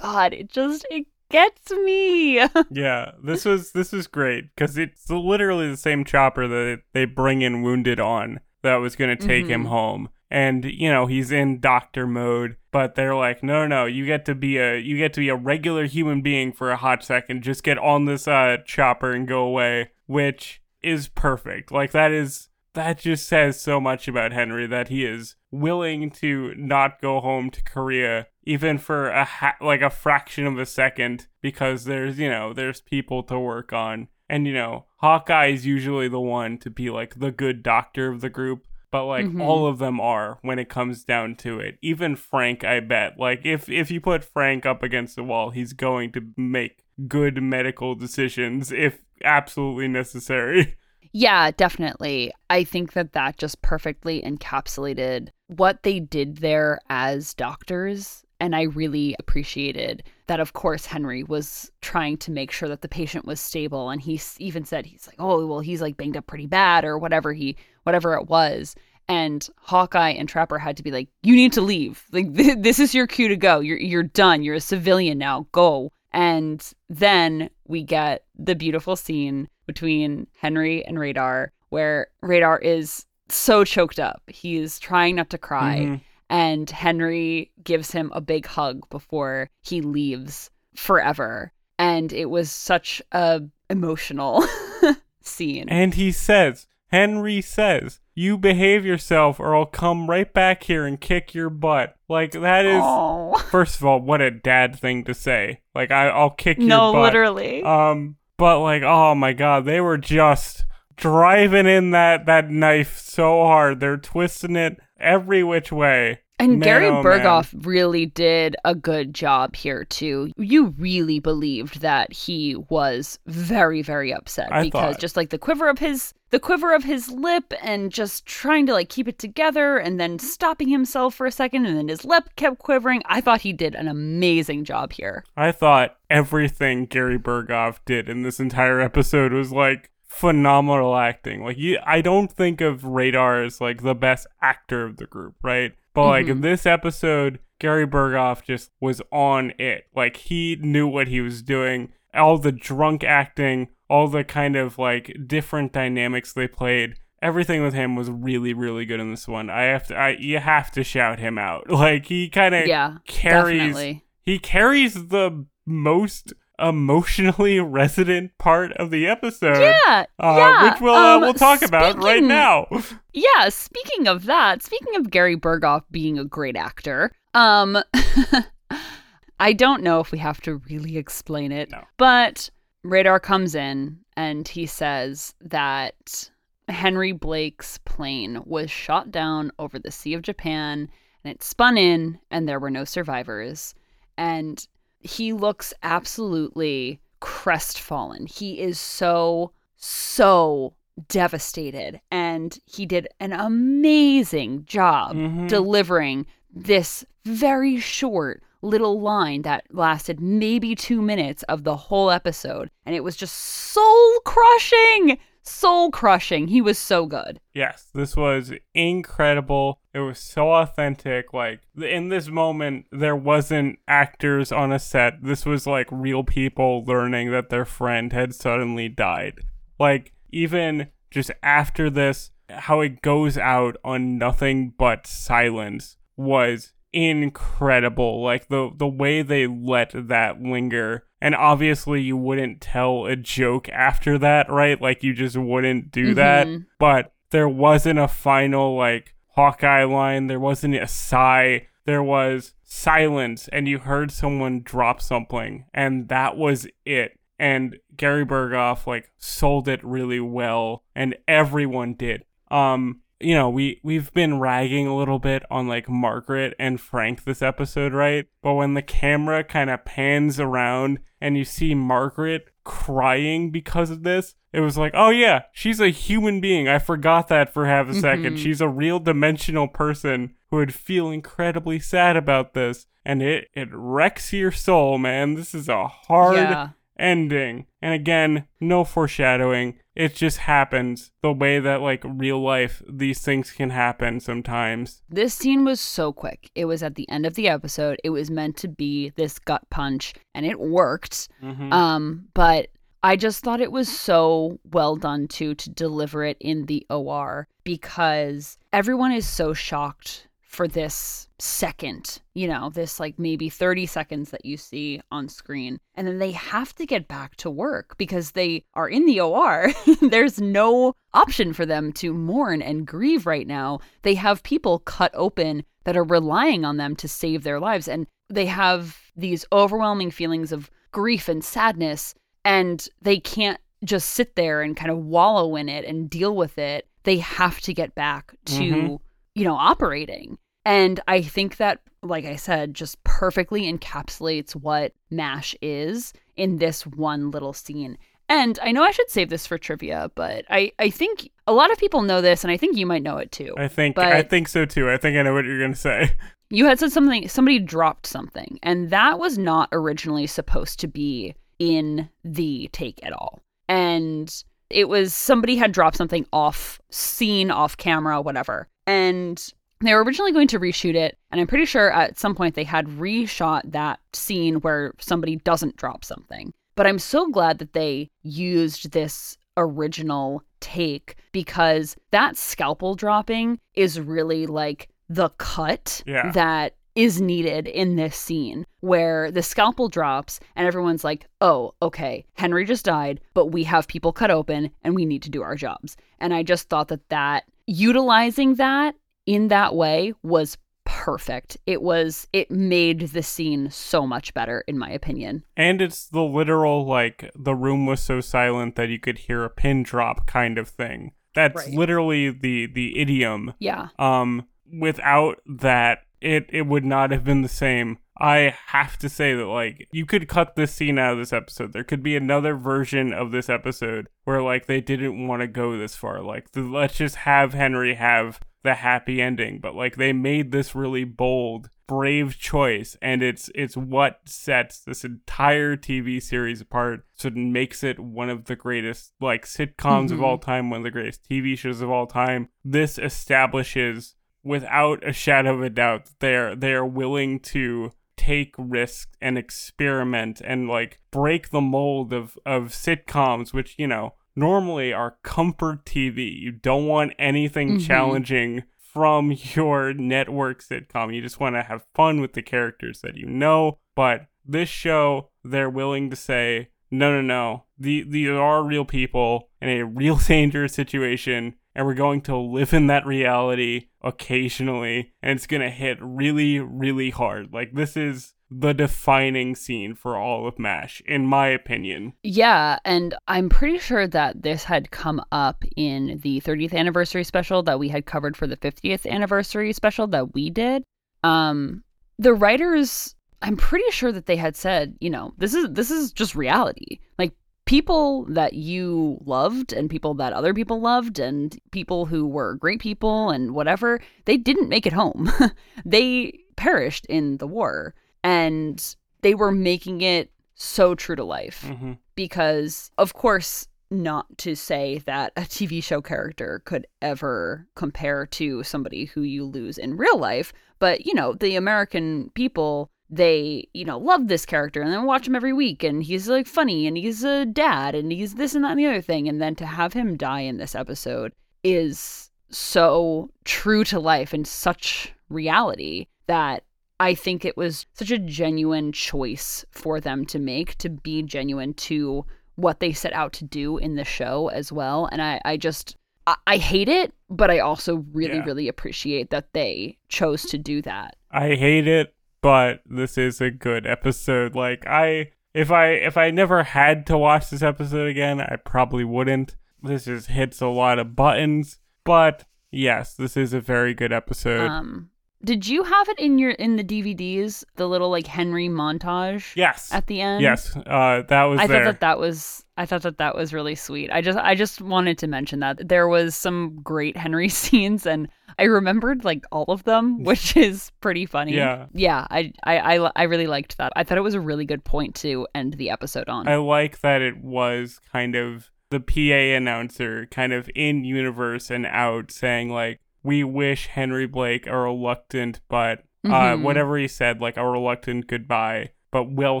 god, it just it gets me. yeah this was this was great because it's literally the same chopper that they bring in wounded on that was going to take him Mhm. home and you know he's in doctor mode but they're like no no no you get to be a you get to be a regular human being for a hot second just get on this uh chopper and go away which is perfect like that is that just says so much about Henry that he is willing to not go home to Korea even for a ha- like a fraction of a second because there's you know there's people to work on and you know Hawkeye is usually the one to be like the good doctor of the group but like Mhm. all of them are when it comes down to it even Frank I bet like if if you put Frank up against the wall he's going to make good medical decisions if absolutely necessary Yeah, definitely. I think that that just perfectly encapsulated what they did there as doctors. And I really appreciated that, of course, Henry was trying to make sure that the patient was stable. And he even said, he's like, oh, well, he's like banged up pretty bad or whatever he, whatever it was. And Hawkeye and Trapper had to be like, you need to leave. Like, th- this is your cue to go. You're, you're done. You're a civilian now. Go. And then we get the beautiful scene between Henry and Radar, where Radar is so choked up. He's trying not to cry. Mhm. And Henry gives him a big hug before he leaves forever. And it was such a emotional scene. And he says, Henry says, you behave yourself or I'll come right back here and kick your butt. Like, that is, oh. first of all, what a dad thing to say. Like, I, I'll kick your butt. No, literally. Um, but like, oh my god, they were just driving in that, that knife so hard. They're twisting it every which way. And Man, Gary oh, man. Burghoff really did a good job here too. You really believed that he was very, very upset I because thought- just like the quiver of his the quiver of his lip and just trying to like keep it together and then stopping himself for a second and then his lip kept quivering. I thought he did an amazing job here. I thought everything Gary Burghoff did in this entire episode was like phenomenal acting. Like you, I don't think of Radar as like the best actor of the group, right? But like in Mhm. this episode, Gary Burghoff just was on it. Like he knew what he was doing. All the drunk acting, all the kind of like different dynamics they played. Everything with him was really, really good in this one. I have to, I you have to shout him out. Like he kind of Yeah, carries definitely. he carries the most emotionally resonant part of the episode. Yeah, uh, yeah. which we'll uh, um, we'll talk about right now. Yeah, speaking of that, speaking of Gary Burghoff being a great actor, um I don't know if we have to really explain it, No. but Radar comes in and he says that Henry Blake's plane was shot down over the Sea of Japan and it spun in and there were no survivors and he looks absolutely crestfallen. He is so so devastated and he did an amazing job Mhm. delivering this very short little line that lasted maybe 2 minutes of the whole episode and it was just soul crushing soul crushing he was so good Yes, this was incredible. It was so authentic. Like in this moment, there wasn't actors on a set. This was like real people learning that their friend had suddenly died. Like even just after this, how it goes out on nothing but silence was incredible. Like the the way they let that linger. And obviously you wouldn't tell a joke after that, right? Like you just wouldn't do that. Mhm. But there wasn't a final like Hawkeye line. There wasn't a sigh. There was silence and you heard someone drop something and that was it. And Gary Burghoff like sold it really well and everyone did. Um you know, we we've been ragging a little bit on like Margaret and Frank this episode, right? But when the camera kind of pans around and you see Margaret crying because of this, it was like, oh yeah, she's a human being. I forgot that for half a second. Mhm. She's a real dimensional person who would feel incredibly sad about this. And it, it wrecks your soul, man. This is a hard yeah ending. And again, no foreshadowing. It just happens the way that, like, real life, these things can happen sometimes. This scene was so quick. It was at the end of the episode. It was meant to be this gut punch, and it worked. Mhm. Um, but I just thought it was so well done too to deliver it in the OR because everyone is so shocked for this second, you know, this like maybe 30 seconds that you see on screen. And then they have to get back to work because they are in the OR. There's no option for them to mourn and grieve right now. They have people cut open that are relying on them to save their lives. And they have these overwhelming feelings of grief and sadness, and they can't just sit there and kind of wallow in it and deal with it. They have to get back to, Mhm. you know, operating. And I think that, like I said, just perfectly encapsulates what MASH is in this one little scene. And I know I should save this for trivia, but I, I think a lot of people know this, and I think you might know it too. I think but- I think so too. I think I know what you're gonna say. You had said something, somebody dropped something, and that was not originally supposed to be in the take at all. And it was somebody had dropped something off scene, off camera, whatever. And they were originally going to reshoot it, and I'm pretty sure at some point they had reshot that scene where somebody doesn't drop something. But I'm so glad that they used this original take because that scalpel dropping is really like the cut Yeah. that is needed in this scene where the scalpel drops and everyone's like, oh, okay, Henry just died, but we have people cut open and we need to do our jobs. And I just thought that that utilizing that in that way was perfect. It was, it made the scene so much better, in my opinion. And it's the literal like the room was so silent that you could hear a pin drop kind of thing. That's Right. literally the the idiom. Yeah. Um without that it it would not have been the same. I have to say that like you could cut this scene out of this episode. There could be another version of this episode where like they didn't want to go this far. Like the, let's just have Henry have the happy ending, but like they made this really bold, brave choice and it's it's what sets this entire TV series apart. So it makes it one of the greatest like sitcoms of Mhm. all time, one of the greatest TV shows of all time. This establishes without a shadow of a doubt they're they're willing to take risks and experiment and like break the mold of of sitcoms which you know normally are comfort TV you don't want anything Mhm. challenging from your network sitcom. You just want to have fun with the characters that you know. But this show they're willing to say, no, no, no, the, these are real people in a real dangerous situation, and we're going to live in that reality occasionally, and it's going to hit really, really hard. Like, this is the defining scene for all of MASH, in my opinion. Yeah, and I'm pretty sure that this had come up in the 30th anniversary special that we had covered for the 50th anniversary special that we did. Um, the writers, I'm pretty sure that they had said, you know, this is this is just reality. Like people that you loved and people that other people loved and people who were great people and whatever, they didn't make it home. they perished in the war and they were making it so true to life hmm because of course not to say that a TV show character could ever compare to somebody who you lose in real life, but you know, the American people they, you know, love this character and then watch him every week and he's like funny and he's a dad and he's this and that and the other thing and then to have him die in this episode is so true to life and such reality that I think it was such a genuine choice for them to make to be genuine to what they set out to do in the show as well. And I, I just, I, I hate it, but I also really, Yeah. really appreciate that they chose to do that. I hate it, but this is a good episode. Like I if I if I never had to watch this episode again, I probably wouldn't. This just hits a lot of buttons, but yes, this is a very good episode. Um, did you have it in your in the DVDs, the little like Henry montage yes. at the end? Yes, uh that was I there. thought that that was I thought that that was really sweet. I just I just wanted to mention that there was some great Henry scenes and I remembered like all of them, which is pretty funny. Yeah. Yeah, I I I, I really liked that. I thought it was a really good point to end the episode on. I like that it was kind of the PA announcer kind of in universe and out saying like we wish Henry Blake a reluctant but uh Mhm. whatever he said like a reluctant goodbye but well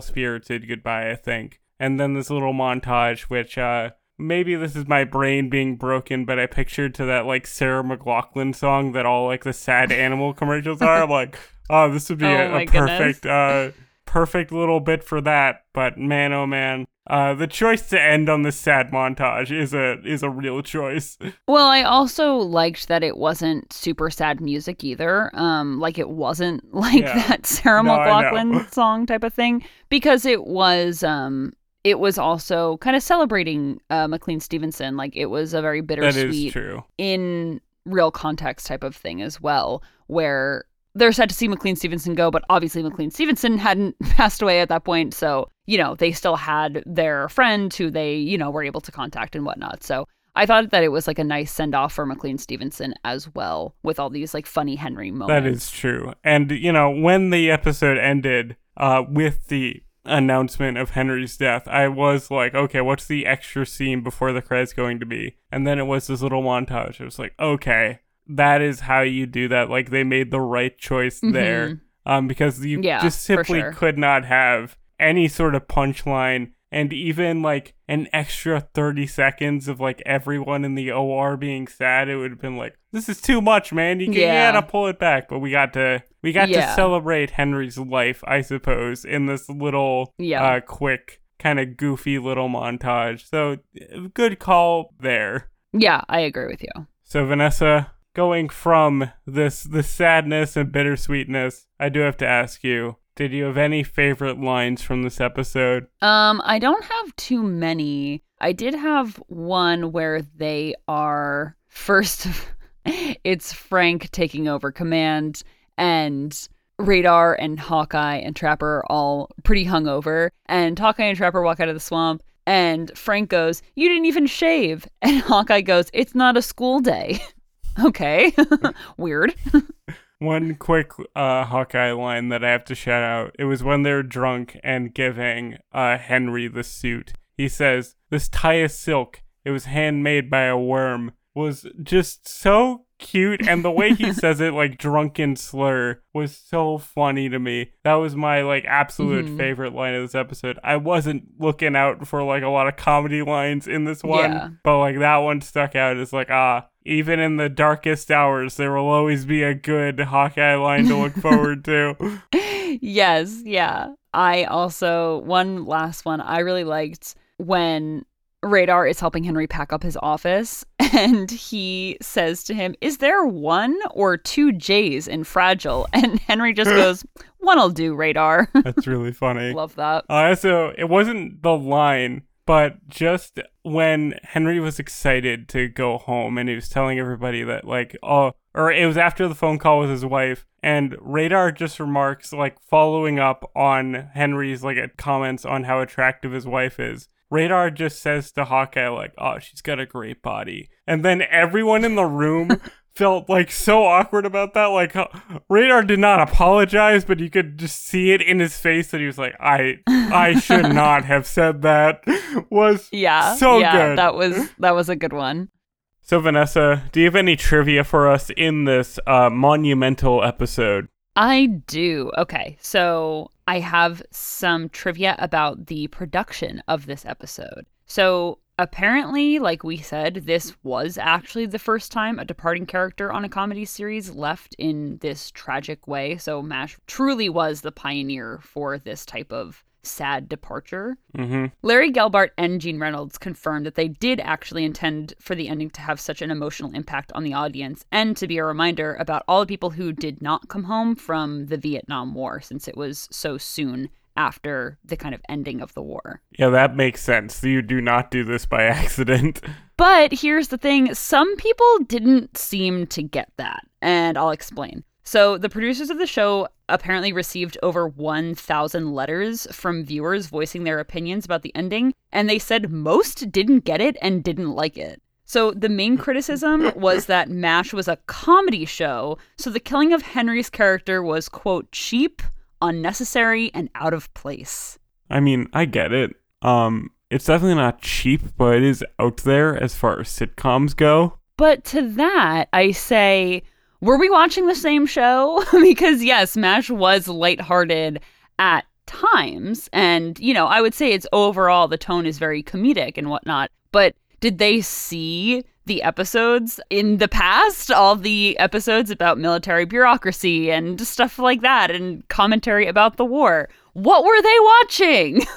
spirited goodbye I think. And then this little montage which uh maybe this is my brain being broken but I pictured to that like Sarah McLachlan song that all like the sad animal commercials are. I'm like oh this would be Oh a, a perfect uh perfect little bit for that. But man, oh man, uh, the choice to end on this sad montage is a is a real choice. Well, I also liked that it wasn't super sad music either. Um, like it wasn't like Yeah. that Sarah No, McLachlan song type of thing because it was um it was also kind of celebrating uh, McLean Stevenson. Like it was a very bittersweet in real context type of thing as well, where they're sad to see McLean Stevenson go, but obviously McLean Stevenson hadn't passed away at that point. So, you know, they still had their friend who they, you know, were able to contact and whatnot. So I thought that it was like a nice send off for McLean Stevenson as well, with all these like funny Henry moments. That is true. And you know, when the episode ended, uh, with the announcement of Henry's death, I was like, okay, what's the extra scene before the credits going to be? And then it was this little montage. It was like, okay, that is how you do that. Like they made the right choice there. Mhm. Um, because you Yeah, just simply sure. could not have any sort of punchline and even like an extra 30 seconds of like everyone in the OR being sad, it would have been like, this is too much, man. You, can, Yeah. you gotta pull it back. But we got to we got to celebrate Henry's life, I suppose, in this little Yeah. uh quick kind of goofy little montage. So good call there. Yeah, I agree with you. So Vanessa, going from this the sadness and bittersweetness, I do have to ask you, did you have any favorite lines from this episode? Um, I don't have too many. I did have one where they are first it's Frank taking over command and Radar and Hawkeye and Trapper are all pretty hungover and Hawkeye and Trapper walk out of the swamp and Frank goes, "You didn't even shave." And Hawkeye goes, "It's not a school day." okay. Weird. One quick uh, Hawkeye line that I have to shout out. It was when they were drunk and giving uh, Henry the suit. He says, This tie is silk. It was handmade by a worm. Was just so cute. And the way he says it, like drunken slur, was so funny to me. That was my like absolute Mhm. favorite line of this episode. I wasn't looking out for like a lot of comedy lines in this one, Yeah. but like that one stuck out as like, ah, even in the darkest hours, there will always be a good Hawkeye line to look forward to. yes, yeah. I also one last one I really liked when Radar is helping Henry pack up his office and he says to him, Is there one or two J's in fragile? And Henry just goes, One'll do, Radar. That's really funny. Love that. Uh, I also, it wasn't the line, but just when Henry was excited to go home and he was telling everybody that, like, oh, or it was after the phone call with his wife, and Radar just remarks, like, following up on Henry's, like, uh, comments on how attractive his wife is. Radar just says to Hawkeye, like, oh, she's got a great body. And then everyone in the room felt like so awkward about that. Like, uh, Radar did not apologize, but you could just see it in his face that he was like, I I should not have said that. Was Yeah. so yeah, good. That was that was a good one. So, Vanessa, do you have any trivia for us in this uh, monumental episode? I do. Okay. So I have some trivia about the production of this episode. So apparently, like we said, this was actually the first time a departing character on a comedy series left in this tragic way. So MASH truly was the pioneer for this type of sad departure. Mm-hmm. Larry Gelbart and Gene Reynolds confirmed that they did actually intend for the ending to have such an emotional impact on the audience and to be a reminder about all the people who did not come home from the Vietnam War since it was so soon after the kind of ending of the war. Yeah, that makes sense. You do not do this by accident. But here's the thing some people didn't seem to get that, and I'll explain. So, the producers of the show apparently received over 1,000 letters from viewers voicing their opinions about the ending, and they said most didn't get it and didn't like it. So, the main criticism was that MASH was a comedy show, so the killing of Henry's character was, quote, cheap, unnecessary, and out of place. I mean, I get it. Um, it's definitely not cheap, but it is out there as far as sitcoms go. But to that, I say, were we watching the same show? because yes, MASH was lighthearted at times. And, you know, I would say it's overall the tone is very comedic and whatnot. But did they see the episodes in the past? All the episodes about military bureaucracy and stuff like that and commentary about the war. What were they watching?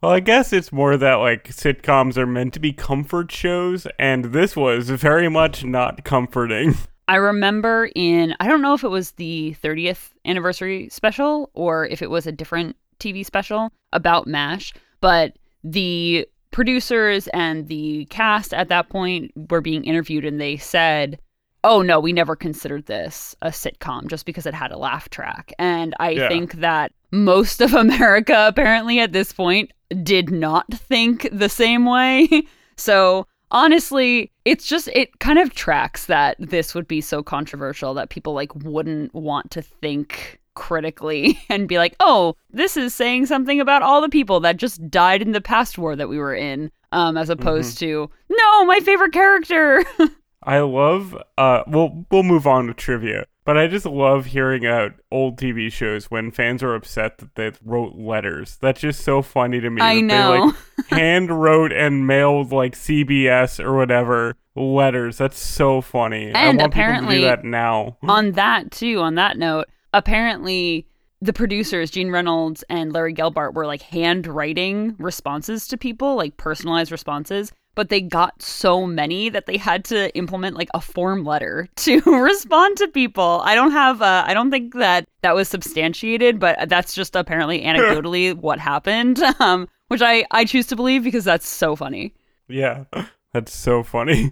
Well, I guess it's more that like sitcoms are meant to be comfort shows, and this was very much not comforting. I remember in, I don't know if it was the 30th anniversary special or if it was a different TV special about MASH, but the producers and the cast at that point were being interviewed and they said, Oh no, we never considered this a sitcom just because it had a laugh track. And I Yeah. think that most of America apparently at this point did not think the same way. So honestly, it's just it kind of tracks that this would be so controversial that people like wouldn't want to think critically and be like, "Oh, this is saying something about all the people that just died in the past war that we were in." Um as opposed to, "No, my favorite character." I love. Uh, we'll we'll move on to trivia, but I just love hearing out old TV shows when fans are upset that they wrote letters. That's just so funny to me. I know. They, like hand wrote and mailed like CBS or whatever letters. That's so funny. I And want people to apparently- do that now. on that too on that note apparently the producers gene reynolds and larry gelbart were like handwriting responses to people like personalized responses but they got so many that they had to implement like a form letter to respond to people. I don't have uh, i don't think that that was substantiated but that's just apparently anecdotally what happened um, which i i choose to believe because that's so funny. Yeah, that's so funny.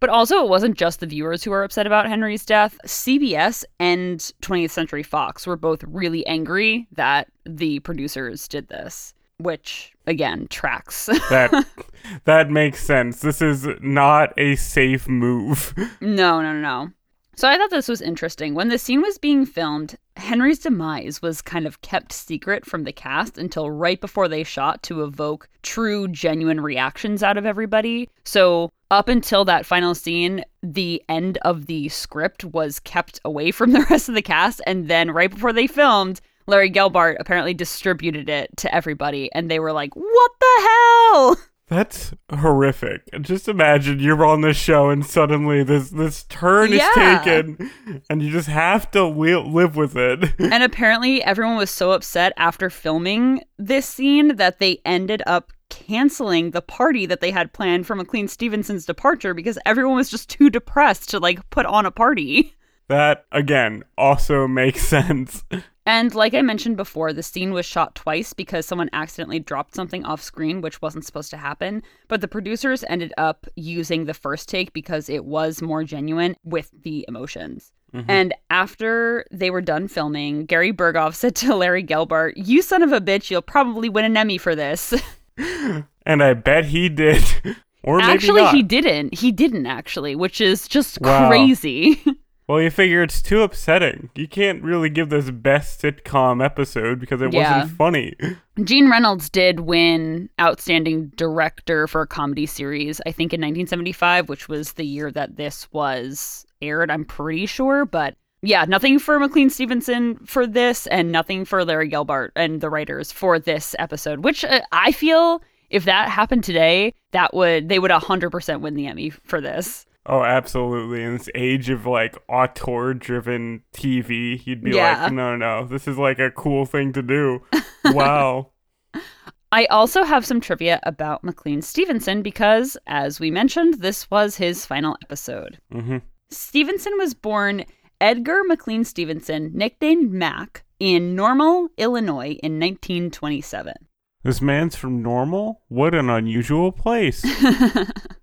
But also, it wasn't just the viewers who were upset about Henry's death. CBS and 20th Century Fox were both really angry that the producers did this, which again tracks. that that makes sense. This is not a safe move. no, no, no, no. So I thought this was interesting. When the scene was being filmed, Henry's demise was kind of kept secret from the cast until right before they shot to evoke true, genuine reactions out of everybody. So up until that final scene, the end of the script was kept away from the rest of the cast. And then right before they filmed, Larry Gelbart apparently distributed it to everybody. And they were like, what the hell? That's horrific. Just imagine you're on this show and suddenly this this turn Yeah. is taken, and you just have to li- live with it. And apparently, everyone was so upset after filming this scene that they ended up canceling the party that they had planned for McLean Stevenson's departure because everyone was just too depressed to like put on a party. that again also makes sense. And like I mentioned before, the scene was shot twice because someone accidentally dropped something off screen, which wasn't supposed to happen. But the producers ended up using the first take because it was more genuine with the emotions. Mm-hmm. And after they were done filming, Gary Burghoff said to Larry Gelbart, You son of a bitch, you'll probably win an Emmy for this. And I bet he did. or maybe actually, not. he didn't. He didn't, actually, which is just Wow. crazy. Well, you figure it's too upsetting. You can't really give this best sitcom episode because it Yeah. wasn't funny. Gene Reynolds did win Outstanding Director for a Comedy Series, I think in 1975, which was the year that this was aired, I'm pretty sure. But yeah, nothing for McLean Stevenson for this, and nothing for Larry Gelbart and the writers for this episode, which uh, I feel if that happened today, that would they would 100% win the Emmy for this. Oh, absolutely. In this age of like auteur driven TV, you'd be Yeah. like, no, no, this is like a cool thing to do. wow. I also have some trivia about McLean Stevenson because, as we mentioned, this was his final episode. hmm Stevenson was born Edgar McLean Stevenson, nicknamed Mac, in Normal, Illinois in 1927. This man's from Normal? What an unusual place.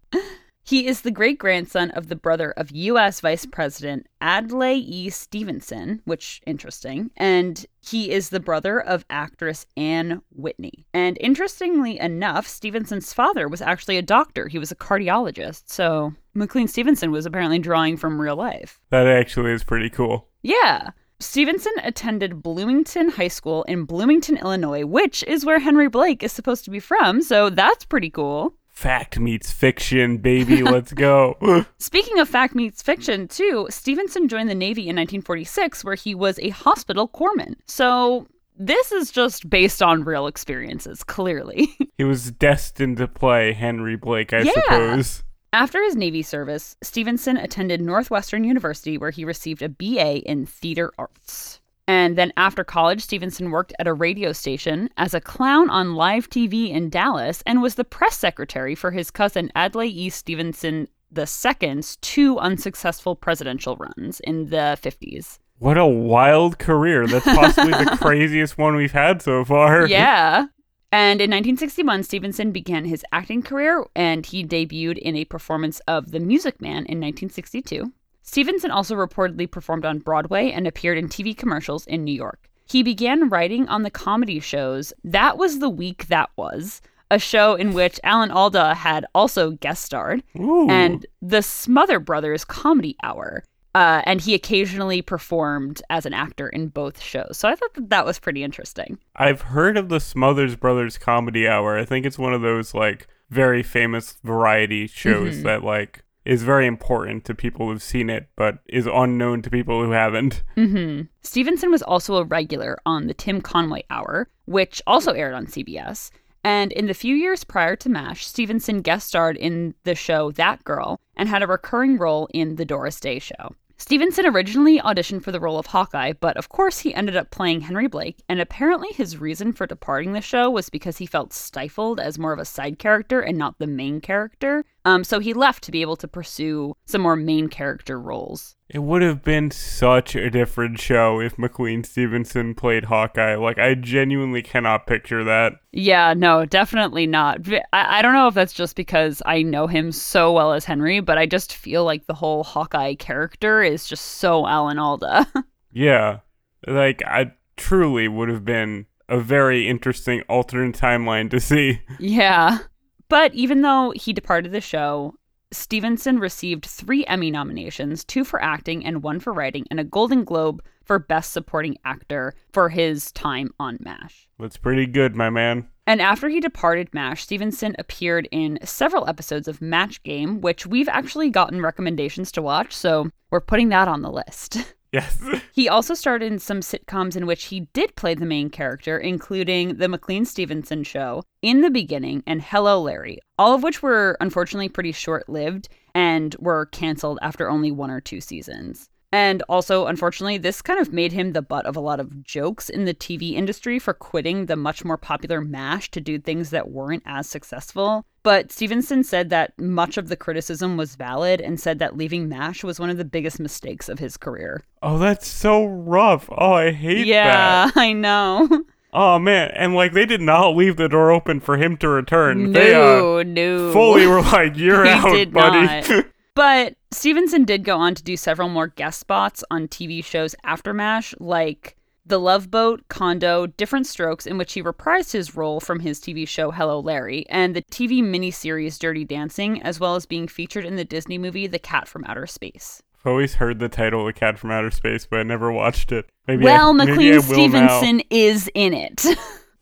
He is the great grandson of the brother of U.S. Vice President Adlai E. Stevenson, which interesting, and he is the brother of actress Anne Whitney. And interestingly enough, Stevenson's father was actually a doctor. He was a cardiologist. So McLean Stevenson was apparently drawing from real life. that actually is pretty cool. Yeah. Stevenson attended Bloomington High School in Bloomington, Illinois, which is where Henry Blake is supposed to be from, so that's pretty cool. Fact meets fiction, baby. Let's go. Speaking of fact meets fiction, too, Stevenson joined the Navy in 1946, where he was a hospital corpsman. So this is just based on real experiences, clearly. he was destined to play Henry Blake, I Yeah. suppose. After his Navy service, Stevenson attended Northwestern University, where he received a BA in theater arts. And then after college, Stevenson worked at a radio station as a clown on live TV in Dallas and was the press secretary for his cousin Adlai E. Stevenson II's two unsuccessful presidential runs in the 50s. What a wild career. That's possibly the craziest one we've had so far. Yeah. And in 1961, Stevenson began his acting career and he debuted in a performance of The Music Man in 1962. Stevenson also reportedly performed on Broadway and appeared in TV commercials in New York. He began writing on the comedy shows That Was the Week That Was, a show in which Alan Alda had also guest starred, Ooh. and The Smothers Brothers Comedy Hour. Uh, and he occasionally performed as an actor in both shows. So I thought that that was pretty interesting. I've heard of the Smothers Brothers Comedy Hour. I think it's one of those like very famous variety shows Mhm. that like is very important to people who've seen it, but is unknown to people who haven't. hmm Stevenson was also a regular on the Tim Conway Hour, which also aired on CBS. And in the few years prior to MASH, Stevenson guest starred in the show That Girl and had a recurring role in The Doris Day Show. Stevenson originally auditioned for the role of Hawkeye, but of course he ended up playing Henry Blake, and apparently his reason for departing the show was because he felt stifled as more of a side character and not the main character. Um, so he left to be able to pursue some more main character roles. It would have been such a different show if McLean Stevenson played Hawkeye. Like I genuinely cannot picture that. Yeah, no, definitely not. I, I don't know if that's just because I know him so well as Henry, but I just feel like the whole Hawkeye character is just so Alan Alda. Yeah. Like I truly would have been a very interesting alternate timeline to see. yeah. But even though he departed the show, Stevenson received three Emmy nominations two for acting and one for writing, and a Golden Globe for Best Supporting Actor for his time on MASH. That's pretty good, my man. And after he departed MASH, Stevenson appeared in several episodes of Match Game, which we've actually gotten recommendations to watch, so we're putting that on the list. Yes. He also starred in some sitcoms in which he did play the main character, including The McLean Stevenson Show, In the Beginning, and Hello Larry, all of which were unfortunately pretty short lived and were canceled after only one or two seasons. And also, unfortunately, this kind of made him the butt of a lot of jokes in the TV industry for quitting the much more popular MASH to do things that weren't as successful. But Stevenson said that much of the criticism was valid and said that leaving MASH was one of the biggest mistakes of his career. Oh, that's so rough. Oh, I hate yeah, that. Yeah, I know. Oh man, and like they did not leave the door open for him to return. they uh, No, no. fully were like, "You're out, buddy." But Stevenson did go on to do several more guest spots on TV shows after MASH, like The Love Boat, Condo, Diff'rent Strokes, in which he reprised his role from his TV show Hello Larry, and the TV miniseries Dirty Dancing, as well as being featured in the Disney movie The Cat from Outer Space. I've always heard the title "The Cat from Outer Space," but I never watched it. Maybe well, I, McLean now. Stevenson is in it.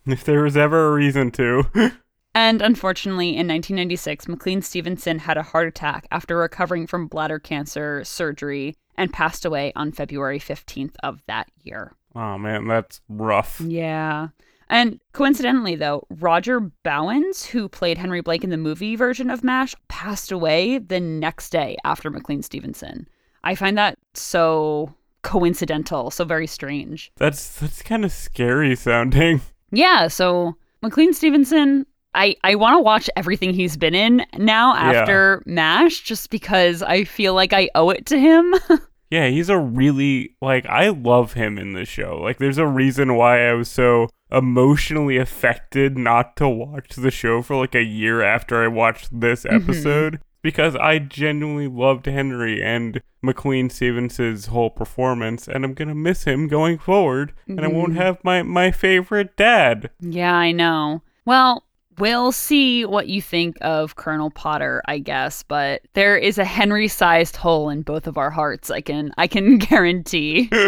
If there was ever a reason to. And unfortunately, in 1996, McLean Stevenson had a heart attack after recovering from bladder cancer surgery and passed away on February 15th of that year. Oh man, that's rough. Yeah. And coincidentally, though, Roger Bowens, who played Henry Blake in the movie version of MASH, passed away the next day after McLean Stevenson. I find that so coincidental, so very strange. That's that's kind of scary sounding. Yeah, so McLean Stevenson, I, I want to watch everything he's been in now Yeah. after MASH just because I feel like I owe it to him. Yeah, he's a really like I love him in this show. Like there's a reason why I was so emotionally affected not to watch the show for like a year after I watched this mm-hmm. episode because I genuinely loved Henry and McLean Stevens's whole performance and I'm going to miss him going forward and I won't mm-hmm. have my my favorite dad. yeah, I know. Well, we'll see what you think of Colonel Potter, I guess, but there is a Henry-sized hole in both of our hearts. I can I can guarantee.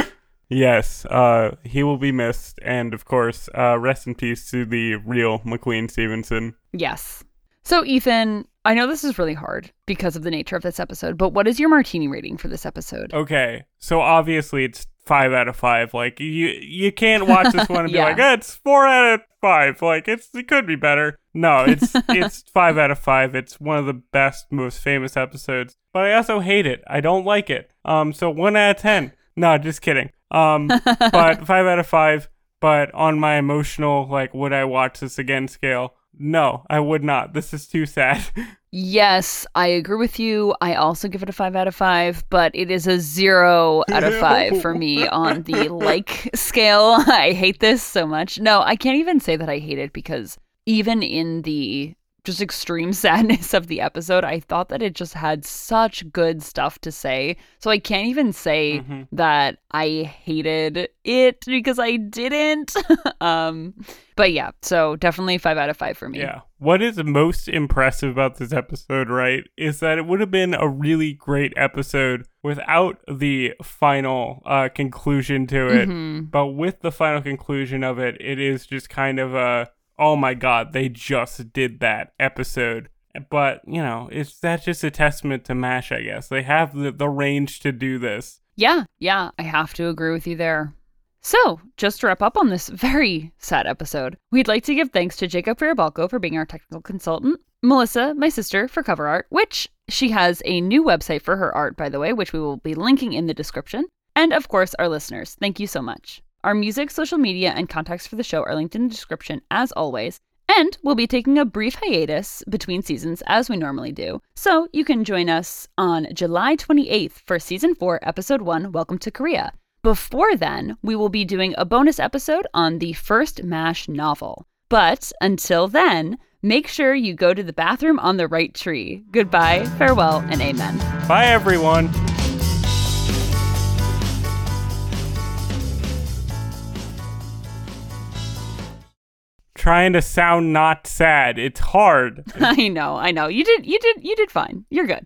Yes, uh he will be missed and of course, uh rest in peace to the real McLean Stevenson. yes. So, Ethan, I know this is really hard because of the nature of this episode, but what is your martini rating for this episode? Okay, so obviously it's five out of five. Like you, you can't watch this one and Yeah. be like, eh, it's four out of five. Like it's it could be better. No, it's it's five out of five. It's one of the best, most famous episodes. But I also hate it. I don't like it. Um, so one out of ten. No, just kidding. Um, but five out of five. But on my emotional, like, would I watch this again scale? No, I would not. This is too sad. Yes, I agree with you. I also give it a five out of five, but it is a zero out of five for me on the like scale. I hate this so much. No, I can't even say that I hate it because even in the just extreme sadness of the episode, I thought that it just had such good stuff to say. So I can't even say Mhm. that I hated it because I didn't. um, but yeah, so definitely five out of five for me. Yeah. What is most impressive about this episode, right, is that it would have been a really great episode without the final uh, conclusion to it. Mhm. But with the final conclusion of it, it is just kind of a, oh my god, they just did that episode. But, you know, it's that's just a testament to MASH, I guess. They have the, the range to do this. Yeah, yeah, I have to agree with you there. So, just to wrap up on this very sad episode, we'd like to give thanks to Jacob Faribalco for being our technical consultant, Melissa, my sister, for cover art, which she has a new website for her art, by the way, which we will be linking in the description, and of course, our listeners. Thank you so much. Our music, social media, and contacts for the show are linked in the description, as always. And we'll be taking a brief hiatus between seasons as we normally do. So you can join us on July 28th for season 4, episode 1, Welcome to Korea. Before then, we will be doing a bonus episode on the first MASH novel. But until then, make sure you go to the bathroom on the right tree. Goodbye, farewell, and amen. Bye, everyone. Trying to sound not sad. It's hard. I know, I know. You did you did you did fine. You're good.